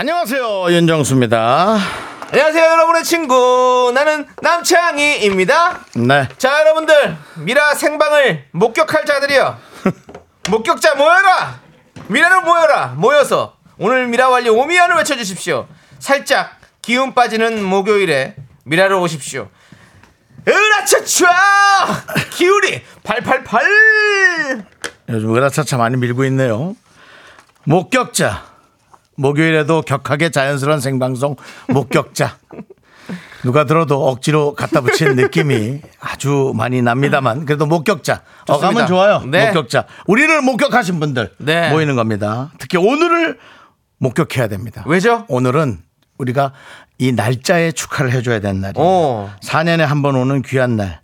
안녕하세요 윤정수입니다. 안녕하세요, 여러분의 친구. 나는 남창희입니다. 네. 자, 여러분들. 미라 생방을 목격할 자들이여. 목격자 모여라! 미라로 모여라! 모여서 오늘 미라 완료 오미안을 외쳐주십시오. 살짝 기운 빠지는 목요일에 미라로 오십시오. 으라차차! 기운이 팔팔팔! 요즘 으라차차 많이 밀고 있네요. 목격자. 목요일에도 격하게 자연스러운 생방송 목격자. 누가 들어도 억지로 갖다 붙인 느낌이 아주 많이 납니다만 그래도 목격자 어감은 좋아요. 네. 목격자 우리를 목격하신 분들 네. 모이는 겁니다. 특히 오늘을 목격해야 됩니다. 왜죠? 오늘은 우리가 이 날짜에 축하를 해줘야 되는 날이에요. 오. 4년에 한 번 오는 귀한 날.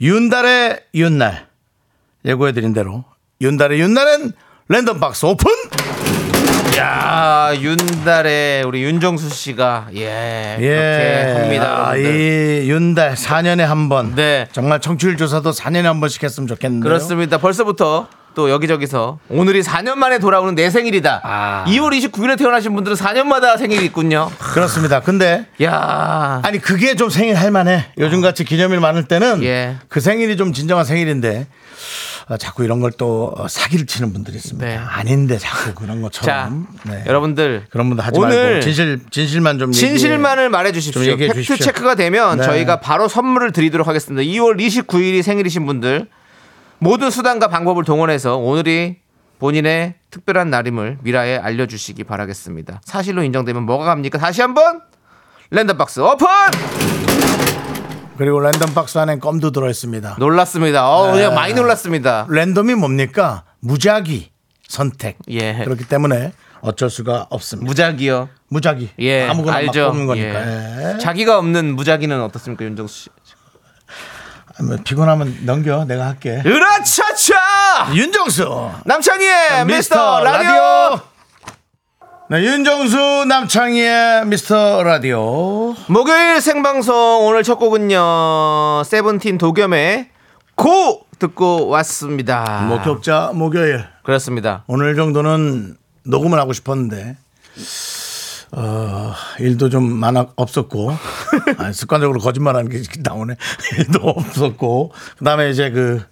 윤달의 윤날. 예고해드린 대로 윤달의 윤날은 랜덤 박스 오픈! 야, 윤달의 우리 윤정수 씨가 예, 그렇게 합니다. 아. 이 윤달 4년에 한 번. 네. 정말 청취율 조사도 4년에 한 번씩 했으면 좋겠는데요. 그렇습니다. 벌써부터 또 여기저기서 오늘이 4년 만에 돌아오는 내 생일이다. 아. 2월 29일에 태어나신 분들은 4년마다 생일이 있군요. 그렇습니다. 근데 야, 아니 그게 좀 생일 할 만해. 요즘같이 기념일 많을 때는 예. 그 생일이 좀 진정한 생일인데 어, 자꾸 이런 걸 또 사기를 치는 분들이 있습니다. 네. 아닌데 자꾸 그런 자, 것처럼. 네. 여러분들 그런 분들 하지 오늘 말고 진실 진실만 좀 진실만을 얘기해. 말해 주십시오. 좀 팩트 주십시오. 체크가 되면 네. 저희가 바로 선물을 드리도록 하겠습니다. 2월 29일이 생일이신 분들 모든 수단과 방법을 동원해서 오늘이 본인의 특별한 날임을 미라에 알려주시기 바라겠습니다. 사실로 인정되면 뭐가 갑니까? 다시 한번 랜덤박스 오픈! 그리고 랜덤 박스 안에 껌도 들어 있습니다. 놀랐습니다. 어, 네. 그냥 많이 놀랐습니다. 랜덤이 뭡니까? 무작위 선택. 예. 그렇기 때문에 어쩔 수가 없습니다. 무작이요. 무작위. 예, 아무거나 알죠. 막 뽑는 거니까. 예. 예. 자기가 없는 무작위는 어떻습니까, 윤정수 씨? 아, 뭐 피곤하면 넘겨. 내가 할게. 으라차차! 윤정수 남창희의 미스터 라디오! 네, 윤정수 남창희의 미스터 라디오. 목요일 생방송 오늘 첫 곡은요, 세븐틴 도겸의 고! 듣고 왔습니다. 목격자 목요일. 그렇습니다. 오늘 정도는 녹음을 하고 싶었는데 어, 일도 좀 많아 없었고 아니, 습관적으로 거짓말하는 게 나오네. 일도 없었고 그다음에 이제 그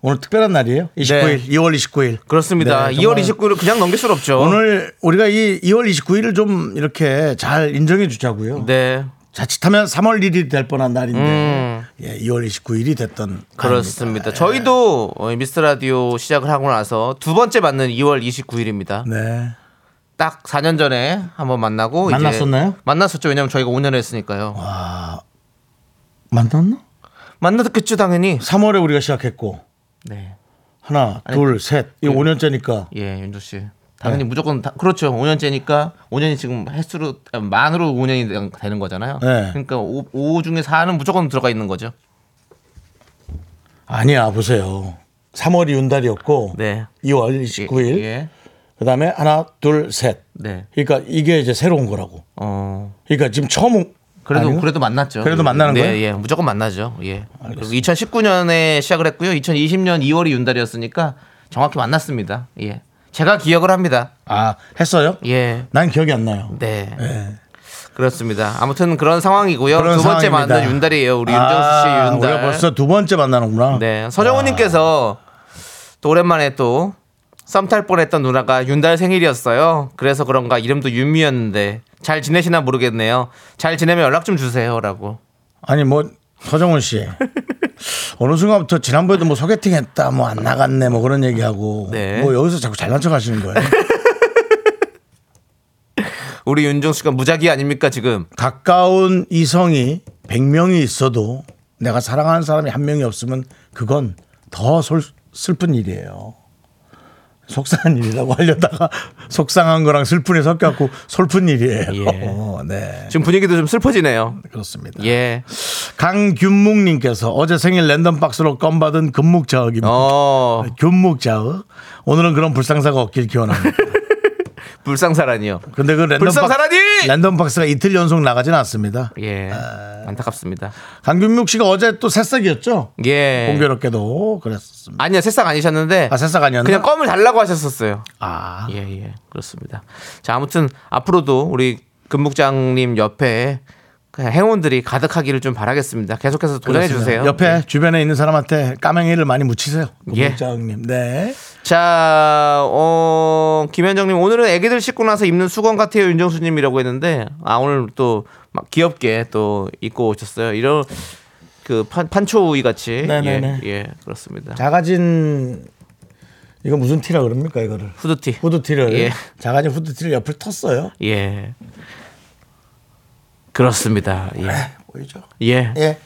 오늘 특별한 날이에요. 29일, 네. 2월 29일. 그렇습니다. 네, 2월 정말 29일을 그냥 넘길 수는 없죠. 오늘 우리가 이 2월 29일을 좀 이렇게 잘 인정해 주자고요. 네. 자칫하면 3월 1일이 될 뻔한 날인데 음. 예, 2월 29일이 됐던 그렇습니다. 날입니다. 저희도 어, 미스터 라디오 시작을 하고 나서 두 번째 맞는 2월 29일입니다. 네. 딱 4년 전에 한번 만나고 만났었나요? 만났었죠. 왜냐면 저희가 5년을 했으니까요. 만났나? 만났겠죠, 당연히. 3월에 우리가 시작했고 네. 하나, 둘, 셋. 이거 5년째니까 예, 윤조 씨. 당연히 무조건 다, 그렇죠. 5년째니까 5년이 지금 횟수로 아, 만으로 5년이 되는 거잖아요. 네. 그러니까 5, 5 중에 4는 무조건 들어가 있는 거죠. 아니야 보세요. 3월이 윤달이었고 네. 2월 29일. 예. 그다음에 하나, 둘, 셋. 네. 그러니까 이게 이제 새로운 거라고. 어. 그러니까 지금 처음 온- 그래도 아니요? 그래도 만났죠. 그래도 만나는 네, 거예요? 예, 무조건 만나죠. 예. 그리고 2019년에 시작을 했고요. 2020년 2월이 윤달이었으니까 정확히 만났습니다. 예. 제가 기억을 합니다. 아 했어요? 예. 난 기억이 안 나요. 네. 예. 그렇습니다. 아무튼 그런 상황이고요. 그런 두 번째 상황입니다. 만난 윤달이에요. 우리 윤정수 씨 아, 윤달. 우리가 벌써 두 번째 만나는구나. 네. 서정훈님께서 또 오랜만에 또 썸탈 뻔했던 누나가 윤달 생일이었어요. 그래서 그런가 이름도 윤미였는데 잘 지내시나 모르겠네요. 잘 지내면 연락 좀 주세요라고. 아니 뭐 서정훈 씨 어느 순간부터 지난번에도 뭐 소개팅했다 뭐 안 나갔네 뭐 그런 얘기하고 네. 뭐 여기서 자꾸 잘난 척하시는 거예요. 우리 윤정수 씨가 무작위 아닙니까 지금? 가까운 이성이 100명이 있어도 내가 사랑하는 사람이 한 명이 없으면 그건 더 솔- 슬픈 일이에요. 속상한 일이라고 하려다가 속상한 거랑 슬픈이 섞여갖고 솔픈 일이에요. 예. 어, 네. 지금 분위기도 좀 슬퍼지네요. 그렇습니다. 예. 강균묵님께서 어제 생일 랜덤 박스로 껌 받은 금묵자흑입니다. 어, 금묵자흑. 오늘은 그런 불상사가 없길 기원합니다. 불상사라니요. 근데 그 랜덤, 불상사라니! 박스, 랜덤 박스가 이틀 연속 나가진 않습니다. 예. 아. 안타깝습니다. 강균묵 씨가 어제 또 새싹이었죠? 예. 공교롭게도 그랬습니다. 아니요, 새싹 아니셨는데. 아, 새싹 아니었나? 그냥 껌을 달라고 하셨었어요. 아, 예, 예. 그렇습니다. 자, 아무튼 앞으로도 우리 금묵장님 옆에 행운들이 가득하기를 좀 바라겠습니다. 계속해서 도전해 주세요. 옆에 주변에 있는 사람한테 까맹이를 많이 묻히세요. 예. 금묵자흑님. 네. 자, 어, 김현정님, 오늘은 애기들 씻고 나서 입는 수건 같아요, 윤정수님이라고 했는데, 아, 오늘 또 막 귀엽게 또 입고 오셨어요. 이런 그 판, 판초우이 같이. 네네네. 예, 예, 그렇습니다. 자가진 이거 무슨 티라 그럽니까 이거를? 후드티. 후드티를 예. 자가진 후드티를 옆을 텄어요. 예. 그렇습니다. 예. 보이죠? 예. 예.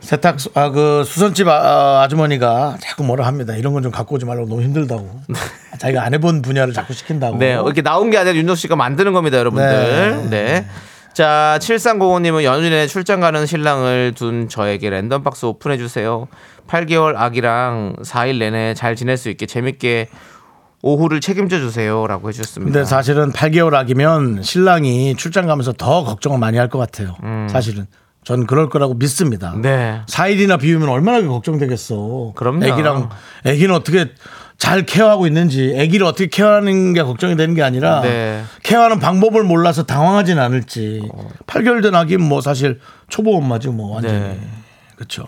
세탁 아 그 수선집 아, 주머니가 자꾸 뭐라 합니다. 이런 건 좀 갖고 오지 말라고 너무 힘들다고. 자기가 안 해본 분야를 자꾸 시킨다고. 네, 이렇게 나온 게 아니라 윤정 씨가 만드는 겁니다, 여러분들. 네. 자, 7305님은 연휴에 출장 가는 신랑을 둔 저에게 랜덤 박스 오픈해 주세요. 8개월 아기랑 4일 내내 잘 지낼 수 있게 재밌게 오후를 책임져 주세요라고 해 주셨습니다. 근데 사실은 8개월 아기면 신랑이 출장 가면서 더 걱정을 많이 할 것 같아요. 사실은 전 그럴 거라고 믿습니다. 음. 네. 4일이나 비우면 얼마나 걱정되겠어. 그럼요. 애기랑 애기는 어떻게 잘 케어하고 있는지, 애기를 어떻게 케어하는 게 걱정이 되는 게 아니라 네. 케어하는 방법을 몰라서 당황하진 않을지. 8개월 된 아기는 뭐 사실 초보 엄마지 뭐 완전히. 네. 그렇죠.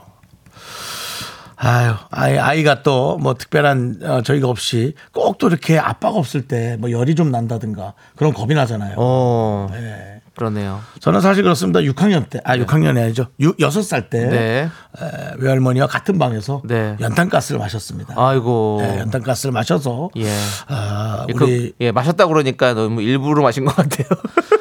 아유, 아이, 아이가 또 뭐 특별한 어, 저희가 없이 꼭 또 이렇게 아빠가 없을 때 뭐 열이 좀 난다든가 그런 겁이 나잖아요. 어. 네. 그러네요. 저는 사실 그렇습니다. 6학년 때, 아, 6학년이 아니죠. 6, 6살 때 네. 에, 외할머니와 같은 방에서 네. 연탄가스를 마셨습니다. 아이고. 네, 연탄가스를 마셔서 예. 아, 예, 우리 그, 예, 마셨다 그러니까 너무 일부러 마신 것 같아요.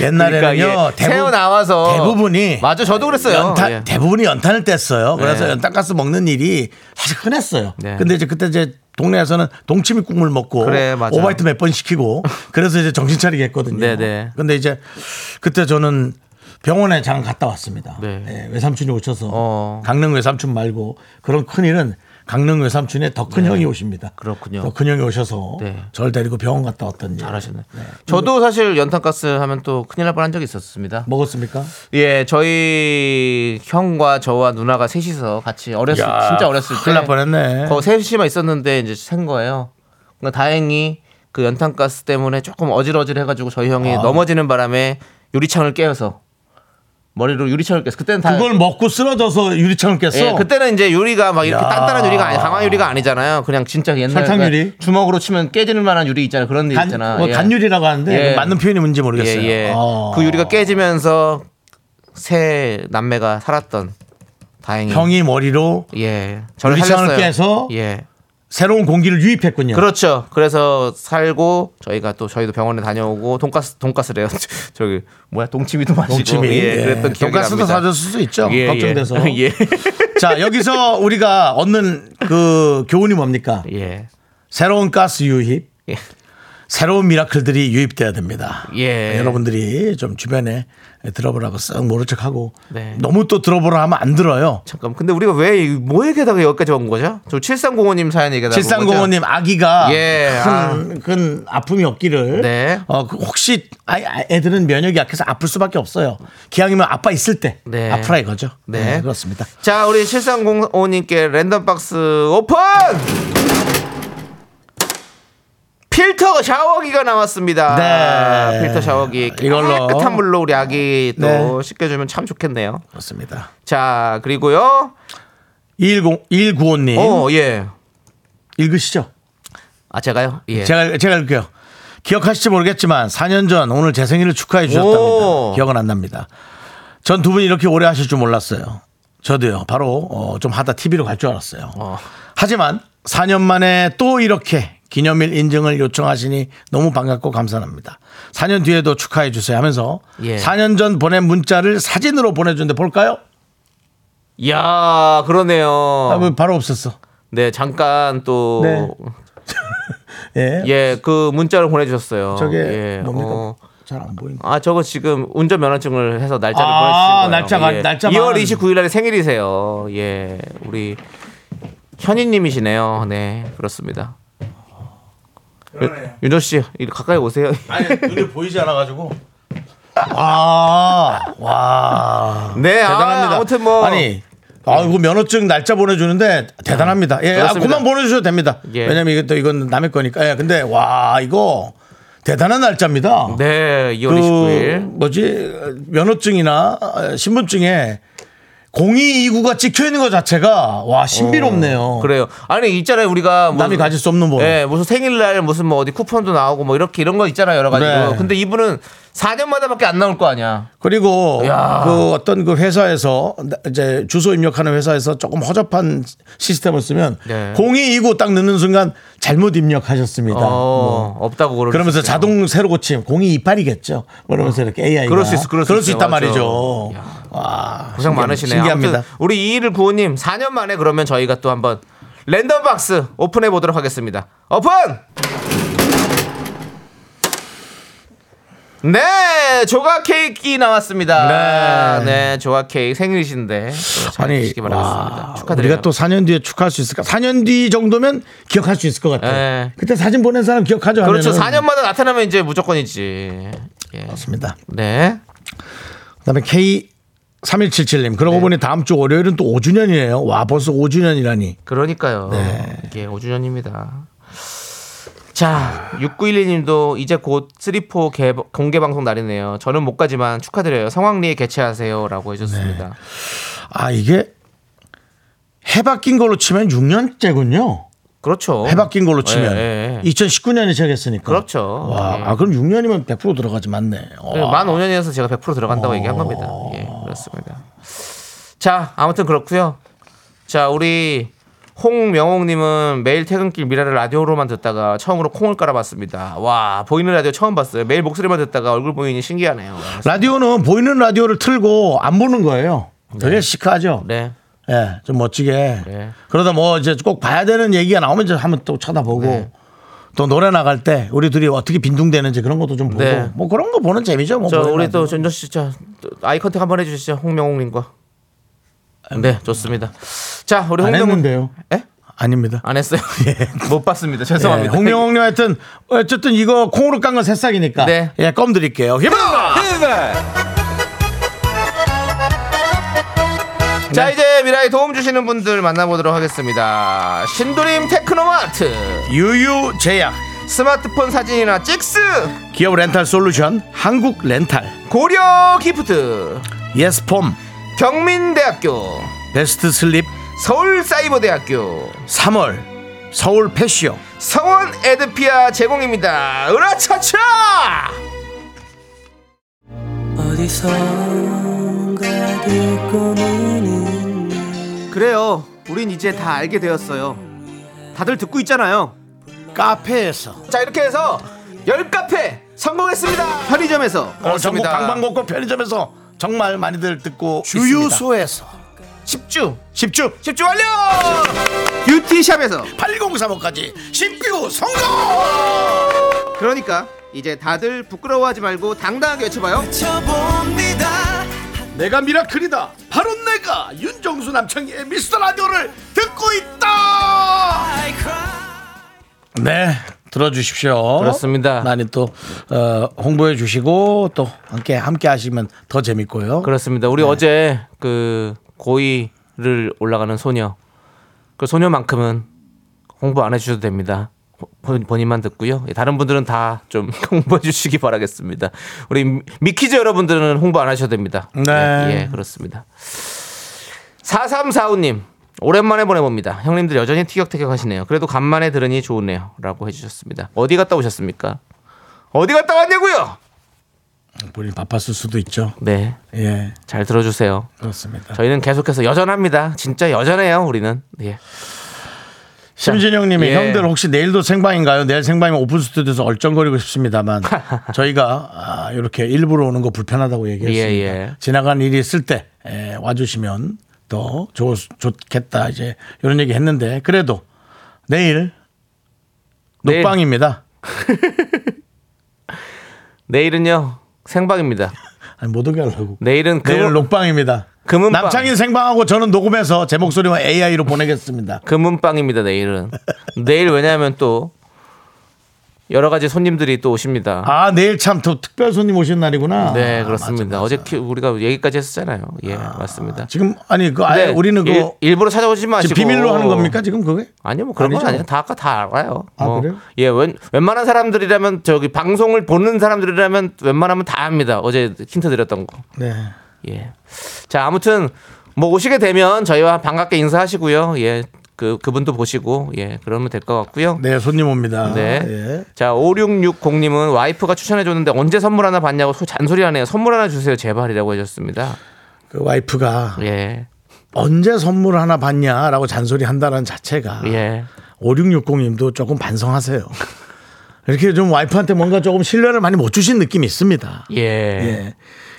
옛날에는요 그러니까, 예, 새어 나와서 대부분이 맞아, 저도 그랬어요. 연탄, 예. 대부분이 연탄을 뗐어요. 그래서 네. 연탄가스 먹는 일이 사실 흔했어요. 네. 근데 이제 그때 이제 동네에서는 동치미 국물 먹고 그래. 오바이트 몇 번 시키고 그래서 이제 정신 차리게 했거든요. 네, 네. 근데 이제 그때 저는 병원에 잠깐 갔다 왔습니다. 네. 예, 외삼촌이 오셔서 어. 강릉 외삼촌 말고 그런 큰 일은 강릉 외삼촌의 더 큰 형이 오십니다. 네. 그렇군요. 더 큰 형이 오셔서 네. 저를 데리고 병원 갔다 왔던 일. 잘하셨네. 저도 사실 연탄가스 하면 또 큰일 날 뻔한 적이 있었습니다. 먹었습니까? 예, 저희 형과 저와 누나가 셋이서 같이 어렸을 야, 진짜 어렸을 때 큰일 날 뻔했네. 거 셋이만 있었는데 이제 생 거예요. 그러니까 다행히 그 연탄가스 때문에 조금 어질어질해가지고 저희 형이 아. 넘어지는 바람에 유리창을 깨어서 머리로 유리창을 깼어. 그때는 다 그걸 먹고 쓰러져서 유리창을 깼어. 예, 그때는 이제 유리가 막 이렇게 야. 단단한 유리가 아니 강화 유리가 아니잖아요. 그냥 진짜 옛날 설탕 유리? 주먹으로 치면 깨지는 만한 유리 있잖아요. 그런 데 단, 있잖아. 뭐 예. 단유리라고 하는데 예. 맞는 표현이 뭔지 모르겠어요. 예, 예. 어. 그 유리가 깨지면서 세 남매가 살았던 다행히 형이 머리로 예 저를 유리창을 살렸어요. 깨서 예 새로운 공기를 유입했군요. 그렇죠. 그래서 살고 저희가 또 저희도 병원에 다녀오고 돈가스 돈가스래요. 저기 뭐야 동치미도 마시고 동치미. 예, 예. 그랬던 기억이 돈가스도 납니다. 사줬을 수 있죠. 예, 걱정돼서. 예. 예. 자 여기서 우리가 얻는 그 교훈이 뭡니까? 예. 새로운 가스 유입, 예. 새로운 미라클들이 유입돼야 됩니다. 예. 여러분들이 좀 주변에 들어보라고 쓱 모른 척하고 네. 너무 또 들어보라 하면 안 들어요. 잠깐. 근데 우리가 왜 뭐 얘기하다가 여기까지 온 거죠? 저 7305님 사연 얘기하다가 온 거죠? 7305님 아기가 예, 큰, 큰 아픔이 없기를 네. 어, 그 혹시 아, 아, 애들은 면역이 약해서 아플 수밖에 없어요. 기왕이면 아빠 있을 때 네. 아프라 이거죠. 네. 네, 그렇습니다. 자, 우리 7305님께 랜덤 박스 오픈! 필터 샤워기가 나왔습니다. 네. 필터 샤워기. 이걸로. 깨끗한 물로 우리 아기 또 네. 씻겨주면 참 좋겠네요. 그렇습니다. 자, 그리고요. 110 195님 어, 예. 읽으시죠. 아, 제가요? 예. 제가 제가 읽게요. 기억하실지 모르겠지만 4년 전 오늘 제 생일을 축하해 주셨답니다. 오. 기억은 안 납니다. 전 두 분이 이렇게 오래 하실 줄 몰랐어요. 저도요. 바로 어, 좀 하다 TV로 갈 줄 알았어요. 어. 하지만 4년 만에 또 이렇게 기념일 인증을 요청하시니 너무 반갑고 감사합니다. 4년 뒤에도 축하해 주세요 하면서 예. 4년 전 보낸 문자를 사진으로 보내준데 볼까요? 이야, 그러네요. 아, 뭐 바로 없었어. 네, 잠깐 또 네. 예. 예, 그 문자를 보내주셨어요. 저게 예, 뭡니까? 어, 잘안 보이네. 아, 저거 지금 운전 면허증을 해서 날짜를 아, 보내주신 거예요. 날짜가- 예. 날짜만. 2월 29일 날에 생일이세요. 예, 우리 현희님이시네요. 네, 그렇습니다. 윤호 씨, 이리 가까이 오세요. 아니 눈이 보이지 않아 가지고. 아, 와. 네, 아, 대단합니다. 아무튼 뭐- 아니. 아, 이거 면허증 날짜 보내주는데 대단합니다. 예, 아, 그렇습니다. 그만 보내주셔도 됩니다. 예. 왜냐면 이게 또 이건 남의 거니까. 예, 근데 와, 이거 대단한 날짜입니다. 네, 2월 그 29일. 뭐지 면허증이나 신분증에 0229가 찍혀 있는 것 자체가 와 신비롭네요. 그래요. 아니 있잖아요 우리가 뭐- 남이 가질 수 없는 뭐. 예, 무슨 생일날 무슨 뭐 어디 쿠폰도 나오고 뭐 이렇게 이런 거 있잖아요 여러 가지. 네. 근데 이분은 4년마다밖에 안 나올 거 아니야. 그리고 야. 그 어떤 그 회사에서 이제 주소 입력하는 회사에서 조금 허접한 시스템을 쓰면 네. 0229 딱 넣는 순간 잘못 입력하셨습니다. 어, 뭐. 없다고 그러. 그러면서 자동 새로 고침 0228이겠죠. 그러면서 이렇게 AI가 그럴 수 있어, 그럴 수 있어요. 있단 맞아. 말이죠. 와, 고생 신기합- 많으시네요. 신기합니다. 우리 2195님 4년 만에 그러면 저희가 또 한번 랜덤 박스 오픈해 보도록 하겠습니다. 오픈! 네, 조각 케이크 나왔습니다. 네. 네, 조각 케이크 생일이신데 잘 아니, 바라겠습니다. 축하드려요. 우리가 또 4년 뒤에 축하할 수 있을까? 4년 뒤 정도면 기억할 수 있을 것 같아요. 네. 그때 사진 보낸 사람 기억하죠? 그렇죠. 하면은. 4년마다 나타나면 이제 무조건이지. 예. 맞습니다. 네. 그다음에 K 3177님. 그러고 보니 다음 주 월요일은 또 5주년이에요. 와, 벌써 5주년이라니. 그러니까요. 네. 이게 5주년입니다. 자, 6912님도 이제 곧 3포 개, 공개 방송 날이네요. 저는 못 가지만 축하드려요. 성황리에 개최하세요라고 해줬습니다. 아, 이게 해 바뀐 걸로 치면 6년째군요. 그렇죠. 해 바뀐 걸로 치면 예, 예. 2019년에 시작했으니까. 그렇죠. 와, 예. 아 그럼 6년이면 100% 들어가지 맞네. 와. 네, 만 5년이어서 제가 100% 들어간다고 얘기한 겁니다. 예, 그렇습니다. 자, 아무튼 그렇고요. 자, 우리 홍명옥님은 매일 퇴근길 미라를 라디오로만 듣다가 처음으로 콩을 깔아봤습니다. 와, 보이는 라디오 처음 봤어요. 매일 목소리만 듣다가 얼굴 보이니 신기하네요. 라디오는 보이는 라디오를 틀고 안 보는 거예요. 되게 시크하죠. 네, 예, 좀 멋지게. 네. 그러다 뭐 이제 꼭 봐야 되는 얘기가 나오면 이제 한번 또 쳐다보고 네. 또 노래 나갈 때 우리 둘이 어떻게 빈둥대는지 그런 것도 좀 보고 네. 뭐 그런 거 보는 재미죠. 뭐 저 우리. 또 전조 씨, 자또 eye contact 한번 해주시죠. 홍명옥님과. 네, 좋습니다. 자, 우리 안 홍명옥. 했는데요. 예? 아닙니다. 안 했어요. 못 봤습니다. 예, 죄송합니다. 홍명홍님 하여튼 어쨌든 이거 콩으로 깐 건 새싹이니까 네. 예, 껌 드릴게요. 힘을 자 이제 미라에 도움 주시는 분들 만나보도록 하겠습니다. 신도림 테크노마트. 유유 제약. 스마트폰 사진이나 찍스. 기업 렌탈 솔루션 한국 렌탈. 고려 기프트. 예스폼. 경민대학교. 베스트 슬립. 서울사이버대학교. 3월. 서울 패시오. 성원 애드피아 제공입니다. 으라차차 그래요. 우린 이제 다 알게 되었어요. 다들 듣고 있잖아요. 카페에서. 자 이렇게 해서 열 카페 성공했습니다. 편의점에서 어, 전국 그렇습니다. 방방곡곡 편의점에서 정말 많이들 듣고 주유소에서. 집중 집중 집중 완료! 뷰티샵에서. 8035까지 신규 성공! 그러니까 이제 다들 부끄러워하지 말고 당당하게 외쳐봐요. 내가 미라클이다. 바로 내가 윤정수 남창희의 미스터 라디오를 듣고 있다! 네 들어주십시오. 그렇습니다. 많이 또 어, 홍보해 주시고 또 함께 함께 하시면 더 재밌고요. 그렇습니다. 우리 어제 그 고2를 올라가는 소녀 그 소녀만큼은 홍보 안 해주셔도 됩니다. 본- 본인만 듣고요. 예, 다른 분들은 다 좀 홍보해 주시기 바라겠습니다. 우리 미- 미키즈 여러분들은 홍보 안 하셔도 됩니다. 네. 예, 예, 그렇습니다 4345님 오랜만에 보내봅니다. 형님들 여전히 티격태격 하시네요. 그래도 간만에 들으니 좋으네요. 라고 해주셨습니다. 어디 갔다 오셨습니까? 어디 갔다 왔냐고요? 본인 바빴을 수도 있죠 네, 예 잘 들어주세요. 그렇습니다 저희는 계속해서 여전합니다. 진짜 여전해요, 우리는. 예. 심진영님이 예. 형들 혹시 내일도 생방인가요? 내일 생방이면 오픈 스튜디오에서 얼쩡거리고 싶습습니다만 저희가 아, 이렇게 일부러 오는 거 불편하다고 얘기했습니다. 예, 예. 지나간 일이 있을 때 에, 와주시면 더 좋, 좋겠다 이제 이런 얘기 했는데 그래도 내일 내일- 녹방입니다. 내일은요 생방입니다. 아니, 못 오게 하려고. 내일은 내일 금은, 녹방입니다. 금은방. 남창인 생방하고 저는 녹음해서 제 목소리와 AI로 보내겠습니다. 금은빵입니다. 내일은 내일 왜냐하면 또 여러 가지 손님들이 또 오십니다. 아 내일 참 또 특별 손님 오신 날이구나. 네 아, 그렇습니다. 맞아, 맞아. 어제 키- 우리가 얘기까지 했었잖아요. 예 맞습니다. 지금 아니 그 아예 네, 우리는 일, 그 일 부러 찾아오지 마시고 지금 비밀로 하는 겁니까 지금 그게? 아니요, 뭐 그런 건 아니죠? 아니에요. 다 아까 다 알아요. 아, 뭐, 그래요? 예, 웬, 웬만한 사람들이라면 저기 방송을 보는 사람들이라면 웬만하면 다 압니다. 어제 힌트 드렸던 거. 네. 예. 자, 아무튼 뭐 오시게 되면 저희와 반갑게 인사하시고요. 예. 그 그분도 보시고 예, 그러면 될 것 같고요. 네 손님 옵니다. 네. 예. 자, 5660님은 와이프가 추천해 줬는데 언제 선물 하나 받냐고 소- 잔소리 하네요. 선물 하나 주세요, 제발이라고 해줬습니다. 그 와이프가 예, 언제 선물 하나 받냐라고 잔소리 한다는 자체가 예, 5660님도 조금 반성하세요. 이렇게 좀 와이프한테 뭔가 조금 신뢰를 많이 못 주신 느낌이 있습니다. 예. 예.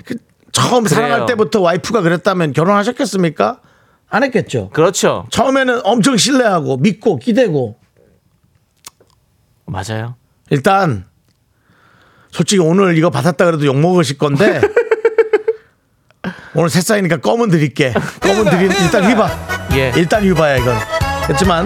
그 처음 그래요. 사랑할 때부터 와이프가 그랬다면 결혼하셨겠습니까? 안 했겠죠. 그렇죠. 처음에는 엄청 신뢰하고 믿고 기대고 맞아요. 일단 솔직히 오늘 이거 받았다 그래도 욕 먹으실 건데 오늘 새싹이니까 껌은 드릴게. 껌은 드린 일단 휘바. 예. 일단 휘바야 이건. 그렇지만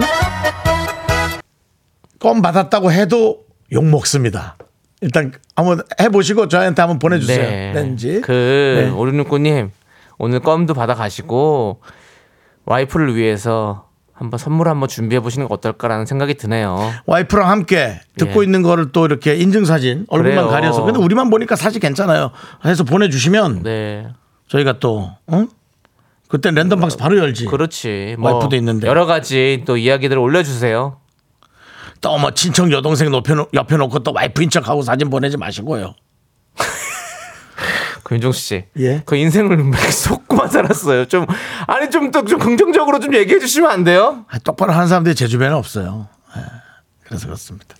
껌 받았다고 해도 욕 먹습니다. 일단 한번 해보시고 저한테 한번 보내주세요. 네. 그 네. 오륜육구님 오늘 껌도 받아 가시고 와이프를 위해서 한번 선물 한번 준비해 보시는 거 어떨까라는 생각이 드네요. 와이프랑 함께 듣고 예. 있는 거를 또 이렇게 인증 사진 얼굴만 그래요. 가려서 근데 우리만 보니까 사실 괜찮아요 해서 보내주시면 네, 저희가 또 어? 그때 랜덤 박스 바로 열지 그렇지. 뭐 와이프도 있는데. 여러 가지 또 이야기들을 올려주세요. 또 뭐 친척 여동생 높여, 옆에 놓고 또 와이프인 척하고 사진 보내지 마시고요 그 윤종수 씨, 예. 그 인생을 속고만 살았어요. 좀 아니 좀또좀 긍정적으로 좀 얘기해 주시면 안 돼요? 아, 똑바로 하는 사람들이 제 주변에 없어요 예. 그래서 그렇습니다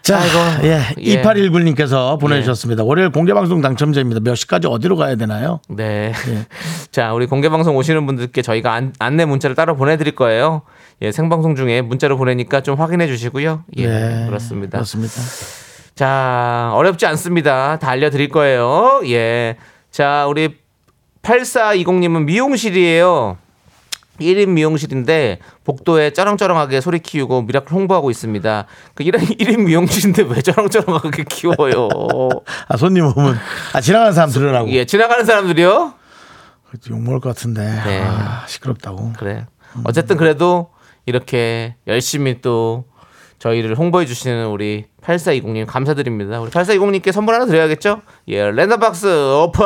자, 아이고, 예, 예. 2819님께서 보내주셨습니다. 월요일 공개방송 당첨자입니다. 몇 시까지 어디로 가야 되나요? 네. 예. 자, 우리 공개 방송 오시는 분들께 저희가 안, 안내 문자를 따로 보내드릴 거예요. 예, 생방송 중에 문자로 보내니까 좀 확인해 주시고요. 예, 네, 그렇습니다. 그렇습니다. 자, 어렵지 않습니다. 다 알려드릴 거예요. 예. 자, 우리 8420님은 미용실이에요. 1인 미용실인데 복도에 쩌렁쩌렁하게 소리 키우고 미라클 홍보하고 있습니다. 그 1인, 1인 미용실인데 왜 쩌렁쩌렁하게 키워요? 아, 손님 오면, 아, 지나가는 사람 들으라고. 예, 지나가는 사람들이요? 욕먹을 것 같은데. 네. 아, 시끄럽다고. 그래. 어쨌든 그래도 이렇게 열심히 또 저희를 홍보해 주시는 우리 8420님 감사드립니다. 우리 8420님께 선물 하나 드려야겠죠? 예, 랜덤박스 오픈!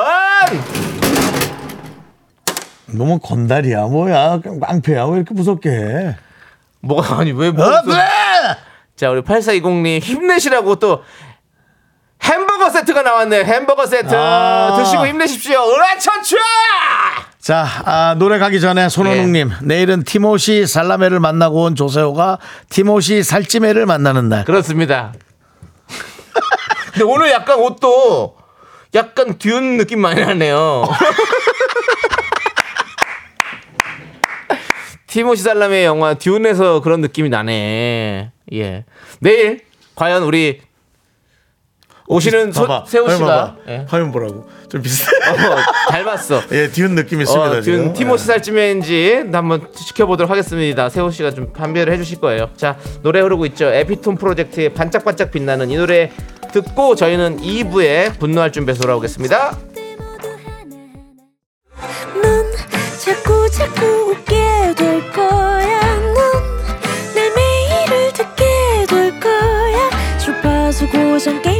너무 건달이야. 뭐야. 깡패야. 왜 이렇게 무섭게 해? 뭐가 아니 왜 뭐? 어! 자, 우리 8420님 힘내시라고 또 햄버거 세트가 나왔네요. 햄버거 세트 아. 드시고 힘내십시오. 으라천추! 자, 아, 노래 가기 전에 손원웅님. 내일은 티모시 살라메를 만나고 온 조세호가 티모시 살찌메를 만나는 날. 그렇습니다. 근데 오늘 약간 옷도 약간 듀운 느낌 많이 나네요. 티모시 살라메의 영화 듀운에서 그런 느낌이 나네. 예. 내일 과연 우리 오시는 소. 세호 씨가 봐봐. 예. 화면 보라고. 좀 비슷해. 어, 닮았어. 예, 디운 느낌 있습니다. 어, 지금. 티모시 살찌맨지 한번 지켜보도록 하겠습니다. 세호 씨가 좀 판별을 해주실 거예요. 자 노래 흐르고 있죠. 에피톤 프로젝트의 반짝반짝 빛나는 이 노래 듣고 저희는 2부에 분노할 준비해서 돌아오겠습니다. 넌 자꾸 자꾸 웃게 될 거야. 넌내 매일을 듣게 될 거야. 주파수 고정 게임